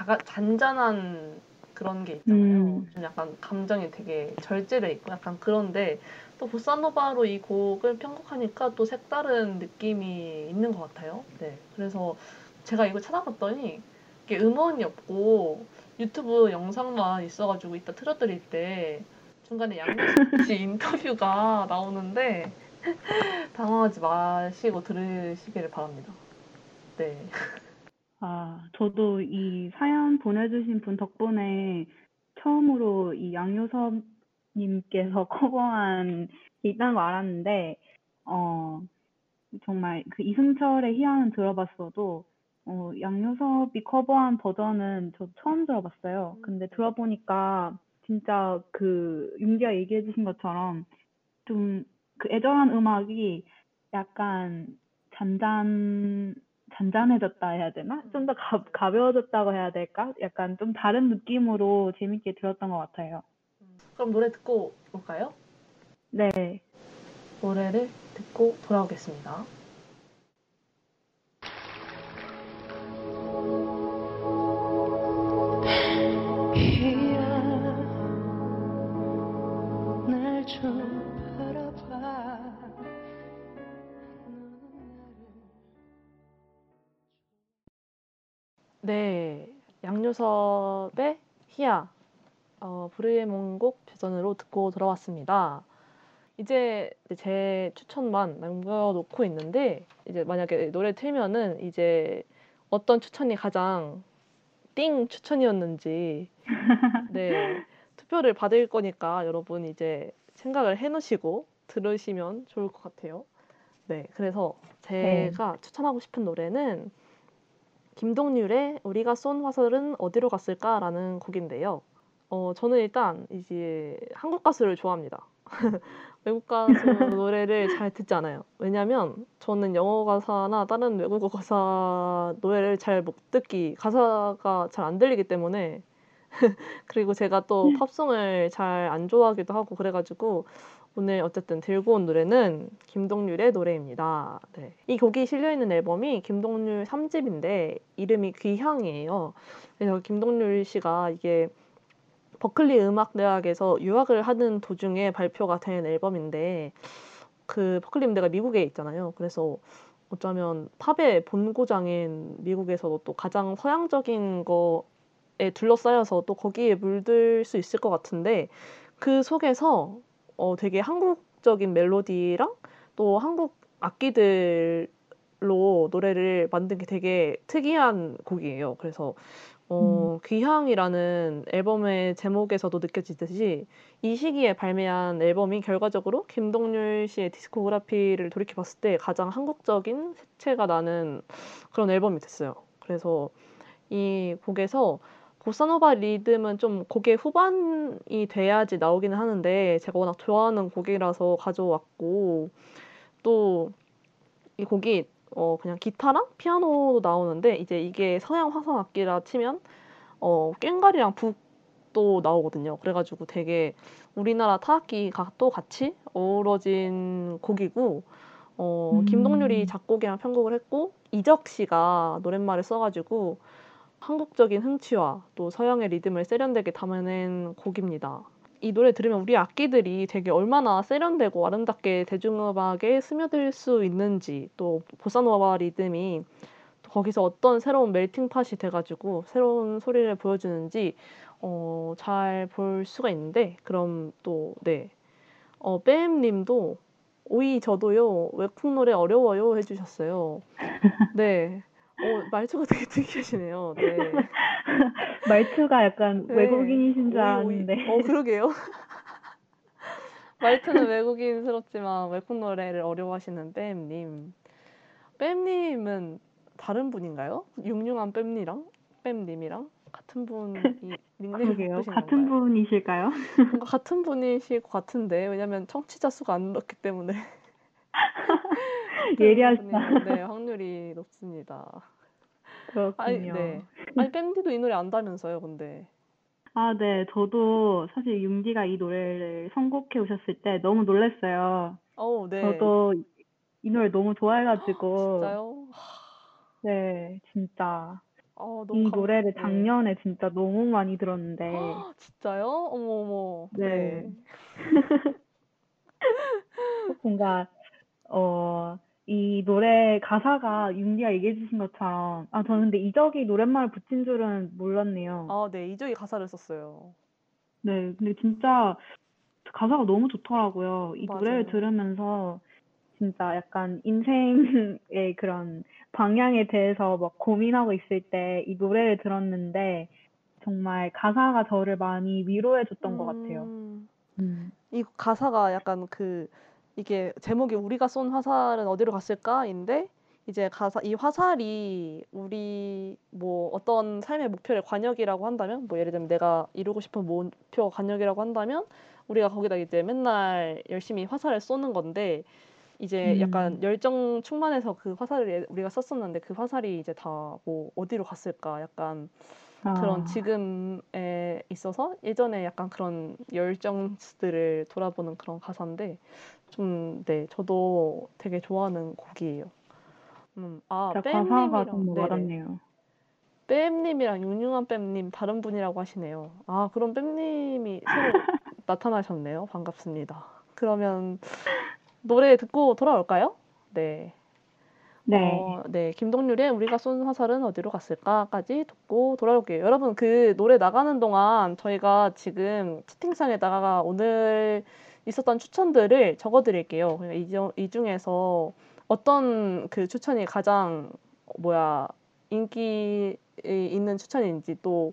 자가, 잔잔한 그런 게 있잖아요. 음. 좀 약간 감정이 되게 절제돼 있고 약간 그런데 또 보사노바로 이 곡을 편곡하니까 또 색다른 느낌이 있는 것 같아요. 네, 그래서 제가 이거 찾아봤더니 이게 음원이 없고 유튜브 영상만 있어가지고 이따 틀어드릴 때 중간에 양요섭 씨 (laughs) 인터뷰가 나오는데 (laughs) 당황하지 마시고 들으시기를 바랍니다. 네. 아, 저도 이 사연 보내주신 분 덕분에 처음으로 이 양요섭님께서 (laughs) 커버한 게 있다는 거 알았는데, 어, 정말 그 이승철의 희야는 들어봤어도, 어, 양요섭이 커버한 버전은 저 처음 들어봤어요. 근데 들어보니까 진짜 그 윤기가 얘기해 주신 것처럼 좀 그 애절한 음악이 약간 잔잔, 잔잔해졌다 해야 되나? 좀 더 가벼워졌다고 해야 될까? 약간 좀 다른 느낌으로 재밌게 들었던 것 같아요. 그럼 노래 듣고 올까요? 네. 노래를 듣고 돌아오겠습니다. 날좀 바라봐 네, 양요섭의 희야, 어, 불의의 몽곡 버전으로 듣고 돌아왔습니다. 이제 제 추천만 남겨놓고 있는데 이제 만약에 노래 틀면은 이제 어떤 추천이 가장 띵 추천이었는지 (laughs) 네 투표를 받을 거니까 여러분 이제 생각을 해놓으시고 들으시면 좋을 것 같아요. 네, 그래서 제가 추천하고 싶은 노래는 김동률의 우리가 쏜 화살은 어디로 갔을까라는 곡인데요. 어, 저는 일단 이제 한국 가수를 좋아합니다. (laughs) 외국 가수 노래를 잘 듣지 않아요. 왜냐면 저는 영어 가사나 다른 외국어 가사 노래를 잘 못 듣기, 가사가 잘 안 들리기 때문에 (laughs) 그리고 제가 또 팝송을 잘 안 좋아하기도 하고 그래가지고 오늘 어쨌든 들고 온 노래는 김동률의 노래입니다. 네. 이 곡이 실려있는 앨범이 김동률 3집인데 이름이 귀향이에요. 그래서 김동률 씨가 이게 버클리 음악대학에서 유학을 하는 도중에 발표가 된 앨범인데 그 버클리 음대가 미국에 있잖아요. 그래서 어쩌면 팝의 본고장인 미국에서도 또 가장 서양적인 거에 둘러싸여서 또 거기에 물들 수 있을 것 같은데 그 속에서 어, 되게 한국적인 멜로디랑 또 한국 악기들로 노래를 만든 게 되게 특이한 곡이에요. 그래서 어, 귀향이라는 앨범의 제목에서도 느껴지듯이 이 시기에 발매한 앨범이 결과적으로 김동률 씨의 디스코그라피를 돌이켜 봤을 때 가장 한국적인 색채가 나는 그런 앨범이 됐어요. 그래서 이 곡에서 보사노바 리듬은 좀 곡의 후반이 돼야지 나오기는 하는데 제가 워낙 좋아하는 곡이라서 가져왔고 또 이 곡이 어 그냥 기타랑 피아노도 나오는데 이제 이게 서양 화성 악기라 치면 어 꽹과리랑 북도 나오거든요. 그래가지고 되게 우리나라 타악기가 또 같이 어우러진 곡이고 어 음. 김동률이 작곡이랑 편곡을 했고 이적 씨가 노랫말을 써가지고 한국적인 흥취와 또 서양의 리듬을 세련되게 담아낸 곡입니다. 이 노래 들으면 우리 악기들이 되게 얼마나 세련되고 아름답게 대중음악에 스며들 수 있는지 또 보사노바 리듬이 또 거기서 어떤 새로운 멜팅팟이 돼가지고 새로운 소리를 보여주는지 어, 잘 볼 수가 있는데 그럼 또 네. 어, 뺨님도 오이 저도요 외국 노래 어려워요 해주셨어요. 네. 어, 말투가 되게 특이하시네요. 네. (laughs) 말투가 약간 네. 외국인이신 줄. 알았는데. 어, 그러게요. (laughs) 말투는 외국인스럽지만 외국 노래를 어려워하시는 뺨님. 뺨님은 다른 분인가요? 융융한 뺨님이랑 뺨님이랑 같은 분이 (laughs) 닉네임 같은? 분이실까요? 같은 분이실 것 같은데 왜냐면 청취자 수가 안 늘었기 때문에 분이, 네 확률이 높습니다. 아니 그렇군요. 네 아니 뺨디도 이 노래 안다면서요 근데 아, 네. 저도 사실 융디가 이 노래를 선곡해 오셨을 때 너무 놀랐어요. 어우 네 저도 이 노래 너무 좋아해가지고. 진짜요? 네, 진짜. 어 이 감... 노래를 네. 작년에 진짜 너무 많이 들었는데. 진짜요? 어머 어머 네. (laughs) 뭔가, 어, 이 노래 가사가 융디가 얘기해 주신 것처럼, 아, 저는 근데 이적이 노랫말을 붙인 줄은 몰랐네요. 아, 네, 이적이 가사를 썼어요. 네, 근데 진짜 가사가 너무 좋더라고요. 이 노래를 맞아요. 들으면서 진짜 약간 인생의 그런 방향에 대해서 막 고민하고 있을 때 이 노래를 들었는데 정말 가사가 저를 많이 위로해 줬던 것 같아요. 음, 음. 이 가사가 약간 그 이게 제목이 우리가 쏜 화살은 어디로 갔을까인데 이제 가사 이 화살이 우리 뭐 어떤 삶의 목표를 관역이라고 한다면 뭐 예를 들면 내가 이루고 싶은 목표 관역이라고 한다면 우리가 거기다 이제 맨날 열심히 화살을 쏘는 건데 이제 약간 음. 열정 충만해서 그 화살을 우리가 썼었는데 그 화살이 이제 다 뭐 어디로 갔을까 약간 그런 아, 지금에 있어서 예전에 약간 그런 열정들을 돌아보는 그런 가사인데 좀 네 저도 되게 좋아하는 곡이에요. 음, 아 진짜 가사가 뺨님이랑 좀 네네 와닿네요. 뺨님이랑 융융한 뺨님 다른 분이라고 하시네요. 아 그럼 뺨님이 새로 (laughs) 나타나셨네요. 반갑습니다. 그러면 노래 듣고 돌아올까요? 네. 네. 어, 네, 김동률의 우리가 쏜 화살은 어디로 갔을까까지 듣고 돌아올게요. 여러분, 그 노래 나가는 동안 저희가 지금 채팅창에다가 오늘 있었던 추천들을 적어 드릴게요. 그러니까 이, 중- 이 중에서 어떤 그 추천이 가장 뭐야 인기 있는 추천인지 또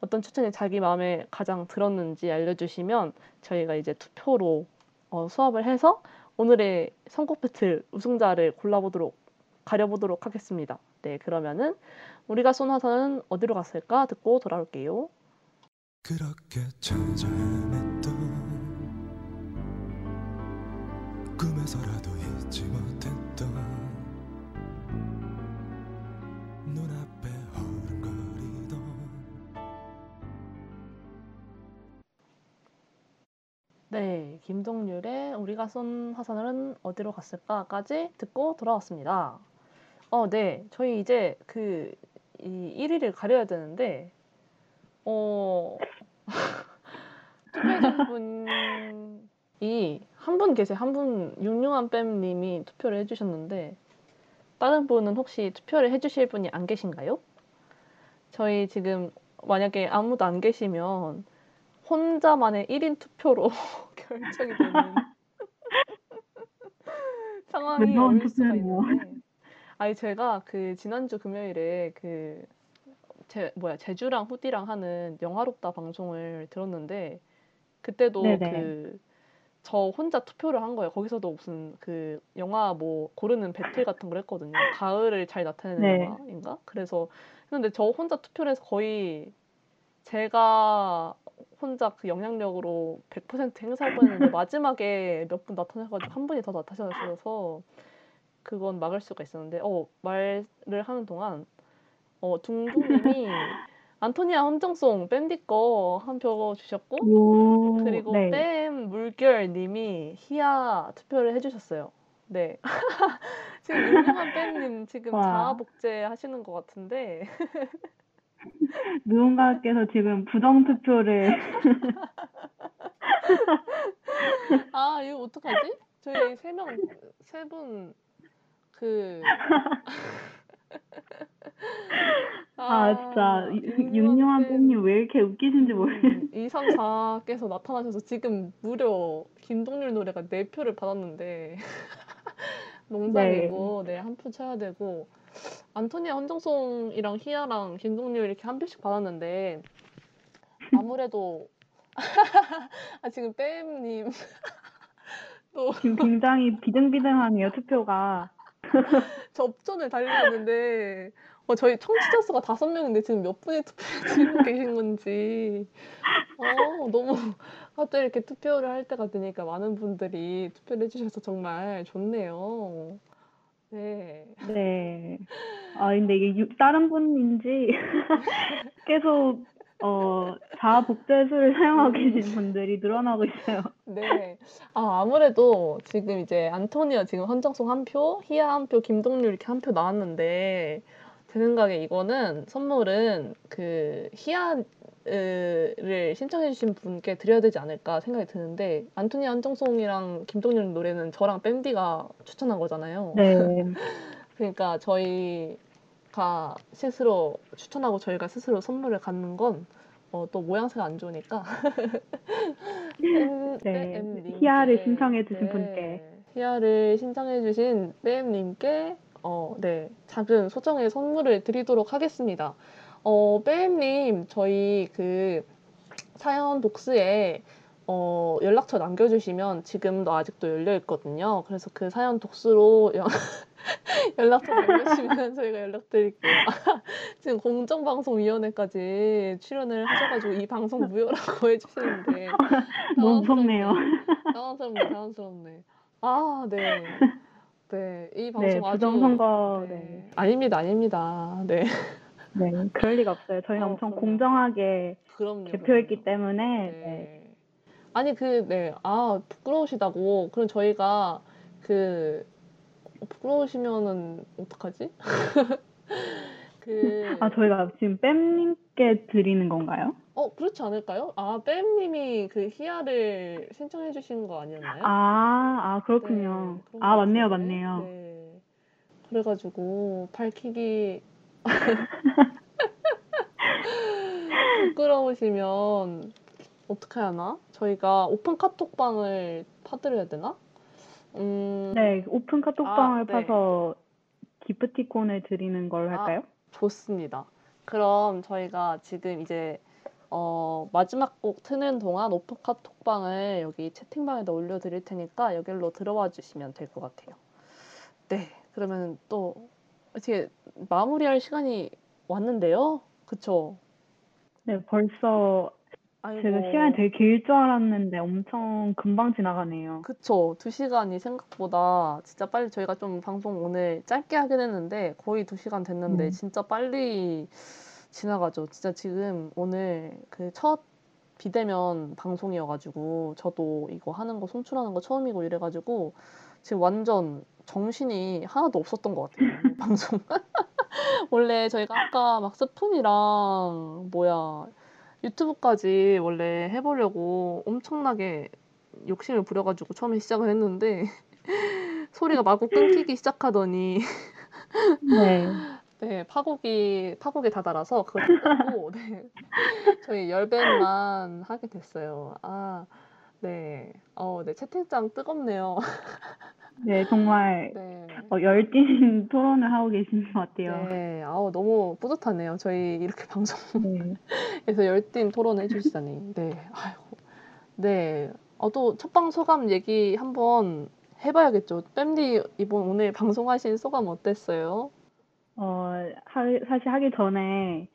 어떤 추천이 자기 마음에 가장 들었는지 알려주시면 저희가 이제 투표로 어, 수합을 해서 오늘의 선곡 배틀 우승자를 골라보도록 가려보도록 하겠습니다. 네, 그러면은 우리가 쏜 화살은 어디로 갔을까 듣고 돌아올게요. 그렇게 찾아 헤맸던 꿈에서라도 잊지 못했던 눈앞에 허름거리던 네, 김동률의 우리가 쏜 화살은 어디로 갔을까까지 듣고 돌아왔습니다. 어, 네, 저희 이제 그 이 1위를 가려야 되는데 어 (laughs) 투표해준 분이 한 분 계세요. 한분 융융한 뺨님이 투표를 해주셨는데 다른 분은 혹시 투표를 해주실 분이 안 계신가요? 저희 지금 만약에 아무도 안 계시면 혼자만의 1인 투표로 (laughs) 결정이 되는 (laughs) 상황이 무서운 올 수가 투표네요. 있는데 아니 제가 그 지난주 금요일에 그 제 뭐야 제주랑 후디랑 하는 영화롭다 방송을 들었는데 그때도 네네. 그 저 혼자 투표를 한 거예요. 거기서도 무슨 그 영화 뭐 고르는 배틀 같은 걸 했거든요. 가을을 잘 나타내는 네. 영화인가? 그래서 했는데 저 혼자 투표를 해서 거의 제가 혼자 그 영향력으로 100% 행사할 뻔했는데 마지막에 몇 분 나타나가지고 한 분이 더 나타나셔서 그건 막을 수가 있었는데 어 말을 하는 동안 어 둥둥님이 (laughs) 안토니아 헌정송 밴디 거 한 표 주셨고 오, 그리고 네. 뺨 물결님이 희야 투표를 해주셨어요. 네. (laughs) 지금 유명한 뺨님 지금 와. 자아복제 하시는 것 같은데 (laughs) 누군가께서 지금 부정 투표를 아 이거 어떡하지? 저희 세 명 세 분 그 아, 진짜 유- 윤용한 팬님 왜 이렇게 웃기신지 모르겠어요. 2, 3, 4께서 나타나셔서 지금 무려 김동률 노래가 4표를 받았는데 (laughs) 농담이고 네, 한 표 쳐야 되고 안토니아 헌정송이랑 희야랑 김동률 이렇게 한 표씩 받았는데 아무래도 (laughs) 아 지금 뺨님 또 지금 굉장히 비등비등하네요, 투표가. (laughs) 접전을 달리는데 어, 저희 청취자 수가 다섯 명인데 지금 몇 분이 투표를 치고 계신 건지 어, 너무 (laughs) 갑자기 이렇게 투표를 할 때가 되니까 많은 분들이 투표를 해주셔서 정말 좋네요. 네. 네. 아, 근데 이게 유- 다른 분인지 (laughs) 계속 어, 자아 복제술을 사용하고 계신 분들이 늘어나고 있어요. 네. 아, 아무래도 지금 이제 안토니아 지금 헌정송 한 표, 희야 한 표, 김동률 이렇게 한 표 나왔는데 제 생각에 이거는 선물은 그 희야를 신청해 주신 분께 드려야 되지 않을까 생각이 드는데 안토니아 헌정송이랑 김동률 노래는 저랑 밴디가 추천한 거잖아요. 네. (laughs) 그러니까 저희 가 스스로 추천하고 저희가 스스로 선물을 갖는 건 어, 또 모양새가 안 좋으니까 뺨- (laughs) 네. 뺨님께, 희야를 신청해 주신 네, 분께. 희야를 신청해 주신 뺨님께 어, 네, 작은 소정의 선물을 드리도록 하겠습니다. 어, 뺨님 저희 그 사연 독스에 어, 연락처 남겨주시면 지금도 아직도 열려 있거든요. 그래서 그 사연 독스로 연- (laughs) 연락처 남겨주시면 저희가 연락드릴게요. (laughs) 지금 공정방송위원회까지 출연을 하셔가지고 이 방송 무효라고 (laughs) 해주시는데 너무 무섭네요. 당황스럽네, 당황스럽네. 아, 네. 네, 이 방송 네, 아주 부정선거. 네. 네. 아닙니다, 아닙니다. 네, 네. 그럴 리가 없어요. 저희는 어, 엄청 그럼요. 공정하게 그럼요. 개표했기 그럼요. 때문에 네. 네. 아니 그 네. 아, 부끄러우시다고. 그럼 저희가 그 부끄러우시면은 어떡하지? (laughs) 그 아, 저희가 지금 뺨님께 드리는 건가요? 어, 그렇지 않을까요? 아, 뺨님이 그 희야를 신청해 주신 거 아니었나요? 아, 아, 그렇군요. 네, 그런 아, 것 맞네요, 같은데. 맞네요. 네. 그래가지고 밝히기 (laughs) (laughs) 부끄러우시면 어떻게 하나? 저희가 오픈 카톡방을 파드려야 되나? 음, 네, 오픈 카톡방을 아, 네. 파서 기프티콘을 드리는 걸 아. 할까요? 좋습니다. 그럼 저희가 지금 이제 어, 마지막 곡 트는 동안 오픈 카톡방을 여기 채팅방에다 올려드릴 테니까 여기로 들어와 주시면 될 것 같아요. 네, 그러면 또 어떻게 마무리할 시간이 왔는데요? 그쵸? 네, 벌써 아이고, 제가 시간이 되게 길 줄 알았는데 엄청 금방 지나가네요. 그쵸. 두 시간이 생각보다 진짜 빨리 저희가 좀 방송 오늘 짧게 하긴 했는데 거의 두 시간 됐는데 음. 진짜 빨리 지나가죠. 진짜 지금 오늘 그 첫 비대면 방송이어가지고 저도 이거 하는 거 송출하는 거 처음이고 이래가지고 지금 완전 정신이 하나도 없었던 것 같아요. 방송. (laughs) 원래 저희가 아까 막 스푼이랑 뭐야 유튜브까지 원래 해보려고 엄청나게 욕심을 부려가지고 처음에 시작을 했는데 (laughs) 소리가 마구 끊기기 시작하더니 네. (laughs) 네 파국이 파국에 다다라서 그걸 닫고 네 (laughs) 저희 열배만 하게 됐어요. 아 네. 어, 네 채팅창 뜨겁네요. 네, 정말 네. 어, 열띤 (laughs) 토론을 하고 계신 것 같아요. 네. 아우 너무 뿌듯하네요. 저희 이렇게 (laughs) 방송에서 네. 열띤 토론을 해주시다니. 네. 아이고. 네. 어, 또 첫 방 소감 얘기 한번 해봐야겠죠. 뺨디 이번 오늘 방송하신 소감 어땠어요? 어, 하, 사실 하기 전에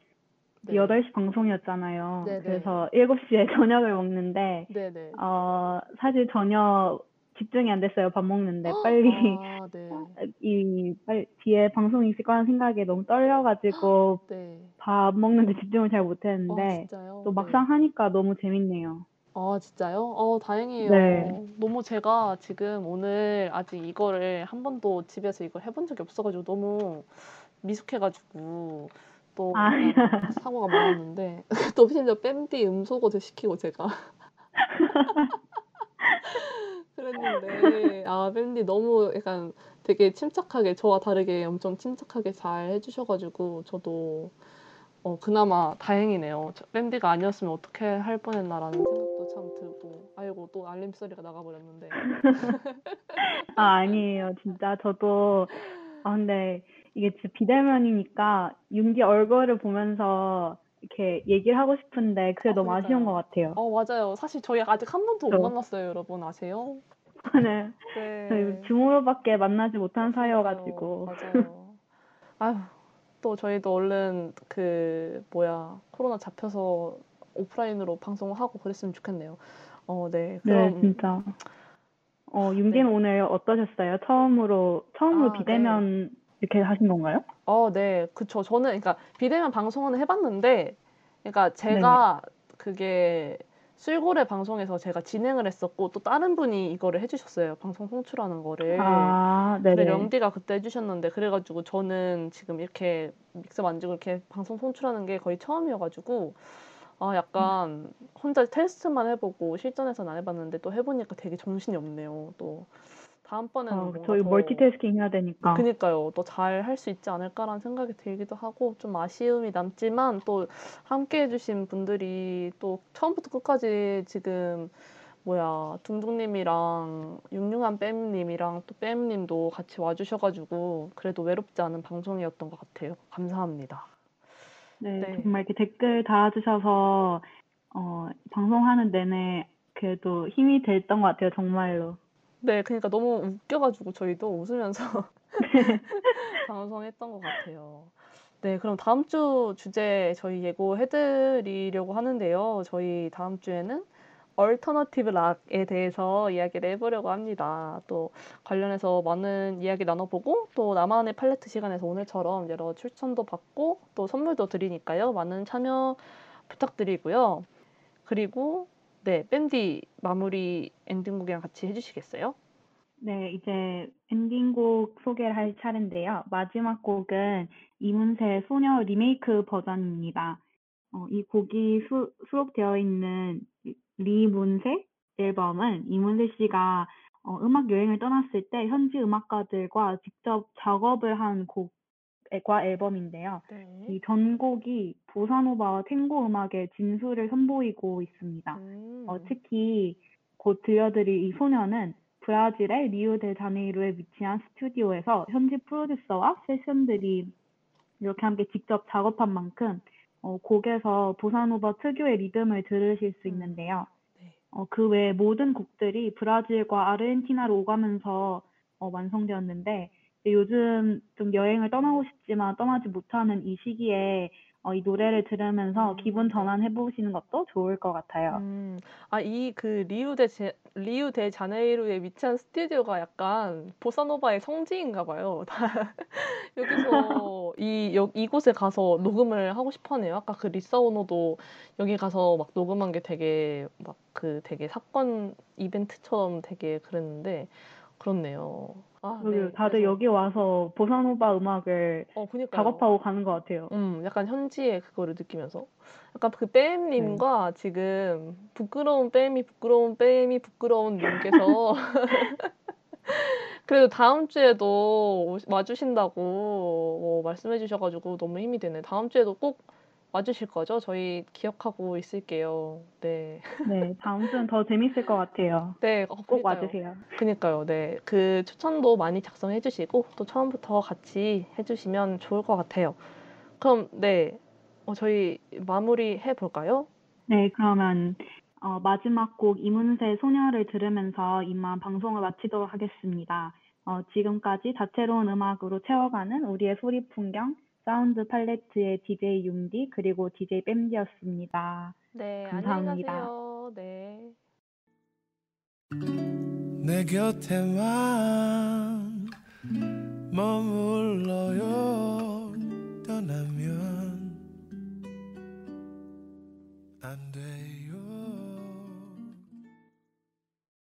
네. 8시 방송이었잖아요. 네네. 그래서 7시에 (laughs) 저녁을 먹는데, 네네. 어, 사실 전혀 집중이 안 됐어요. 밥 먹는데. 빨리, 아, 네. (laughs) 이, 빨리 뒤에 방송이 있을 거라는 생각에 너무 떨려가지고 (gasps) 네. 밥 먹는데 집중을 잘 아, 못했는데, 진짜요? 또 네. 막상 하니까 너무 재밌네요. 아, 진짜요? 어, 다행이에요. 네. 너무 제가 지금 오늘 아직 이거를 한 번도 집에서 이걸 해본 적이 없어가지고 너무 미숙해가지고 또 아. 사고가 많았는데 (laughs) 또 심지어 뺨디 음소거도 시키고 제가 (laughs) 그랬는데 아 뺨디 너무 약간 되게 침착하게 저와 다르게 엄청 침착하게 잘 해주셔가지고 저도 어 그나마 다행이네요. 저- 뺨디가 아니었으면 어떻게 할 뻔했나라는 생각도 참 들고 아이고 또 알림 소리가 나가버렸는데 (laughs) 아, 아니에요. 진짜 저도, 아, 근데 이게 비대면이니까 윤기 얼굴을 보면서 이렇게 얘기를 하고 싶은데 그게 아, 너무 아쉬운 그러니까요. 것 같아요. 어 맞아요. 사실 저희 아직 한 번도 못. 만났어요, 여러분 아세요? 저는 (laughs) 네. 저희 줌으로밖에 만나지 못한. 사이여가지고. 맞아요. 아휴, 또 저희도 얼른 그 뭐야 코로나 잡혀서 오프라인으로 방송을 하고 그랬으면 좋겠네요. 어, 네. 네, 그럼 진짜. 어, 윤기는 오늘 어떠셨어요? 처음으로, 처음으로 아, 비대면 이렇게 하신 건가요? 어, 네. 그쵸. 저는 그러니까 비대면 방송은 해봤는데, 그러니까 제가 그게 술고래 방송에서 제가 진행을 했었고 또 다른 분이 이거를 해주셨어요. 방송 송출하는 거를. 아, 그래 네네. 영디가 그때 해주셨는데 그래가지고 저는 지금 이렇게 믹서 만지고 이렇게 방송 송출하는 게 거의 처음이어가지고 아 약간 혼자 테스트만 해보고 실전에서는 안 해봤는데 또 해보니까 되게 정신이 없네요. 또 다음번에는 어, 뭔가 저희 더 멀티태스킹 해야 되니까. 그니까요. 또 잘 할 수 있지 않을까라는 생각이 들기도 하고 좀 아쉬움이 남지만 또 함께 해주신 분들이 또 처음부터 끝까지 지금 뭐야 둥둥님이랑 융융한 뺨님이랑 또 뺨님도 같이 와주셔가지고 그래도 외롭지 않은 방송이었던 것 같아요. 감사합니다. 네, 네. 정말 이렇게 댓글 달아주셔서, 어, 방송하는 내내 그래도 힘이 됐던 것 같아요, 정말로. 네, 그러니까 너무 웃겨가지고 저희도 웃으면서 (laughs) 방송했던 것 같아요. 네, 그럼 다음 주 주제 저희 예고해드리려고 하는데요. 저희 다음 주에는 alternative rock에 대해서 이야기를 해보려고 합니다. 또 관련해서 많은 이야기 나눠보고 또 나만의 팔레트 시간에서 오늘처럼 여러 추천도 받고 또 선물도 드리니까요. 많은 참여 부탁드리고요. 그리고 네, 밴디 마무리 엔딩곡이랑 같이 해주시겠어요? 네, 이제 엔딩곡 소개를 할 차례인데요. 마지막 곡은 이문세의 소녀 리메이크 버전입니다. 어, 이 곡이 수, 수록되어 있는 리문세 앨범은 이문세 씨가 어, 음악 여행을 떠났을 때 현지 음악가들과 직접 작업을 한 곡 과 앨범인데요. 네. 이 전곡이 보사노바와 탱고 음악의 진수를 선보이고 있습니다. 음. 어, 특히 곧 들려드릴 이 소녀는 브라질의 리우데자네이루에 위치한 스튜디오에서 현지 프로듀서와 세션들이 이렇게 함께 직접 작업한 만큼 어, 곡에서 보사노바 특유의 리듬을 들으실 수 음. 있는데요. 네. 어, 그 외 모든 곡들이 브라질과 아르헨티나로 오가면서 어, 완성되었는데 요즘 좀 여행을 떠나고 싶지만 떠나지 못하는 이 시기에 어, 이 노래를 들으면서 음, 기분 네. 전환해 보시는 것도 좋을 것 같아요. 음, 아, 이 그 리우 데 제, 리우 데 자네이루에 위치한 스튜디오가 약간 보사노바의 성지인가 봐요. (laughs) 여기서 이 여, 이곳에 가서 녹음을 하고 싶어 하네요. 아까 그 리사오노도 여기 가서 막 녹음한 게 되게 막 그 되게 사건 이벤트처럼 되게 그랬는데 그렇네요. 아, 여기 네. 다들 그래서- 여기 와서 보사노바 음악을 어. 작업하고 가는 것 같아요. 음, 약간 현지의 그거를 느끼면서. 약간 그 뺨님과 지금 부끄러운 뺨이 부끄러운 뺨이 부끄러운 님께서 (laughs) 그래도 다음 주에도 오- 와주신다고 뭐 말씀해 주셔가지고 너무 힘이 되네. 다음 주에도 꼭 와주실 거죠? 저희 기억하고 있을게요. 네. 네, 다음 주는 더 재밌을 것 같아요. 네, 어, 꼭 그러니까요. 와주세요. 그니까요, 네. 그 추천도 많이 작성해 주시고, 또 처음부터 같이 해 주시면 좋을 것 같아요. 그럼, 네. 어, 저희 마무리 해 볼까요? 네, 그러면 어, 마지막 곡 이문세 소녀를 들으면서 이만 방송을 마치도록 하겠습니다. 어, 지금까지 다채로운 음악으로 채워가는 우리의 소리 풍경 사운드 팔레트의 DJ 융디 그리고 DJ 뺨디였습니다. 네, 감사합니다. 안녕히 가세요. 네. 내 곁에만 머물러요 떠나면 안 돼요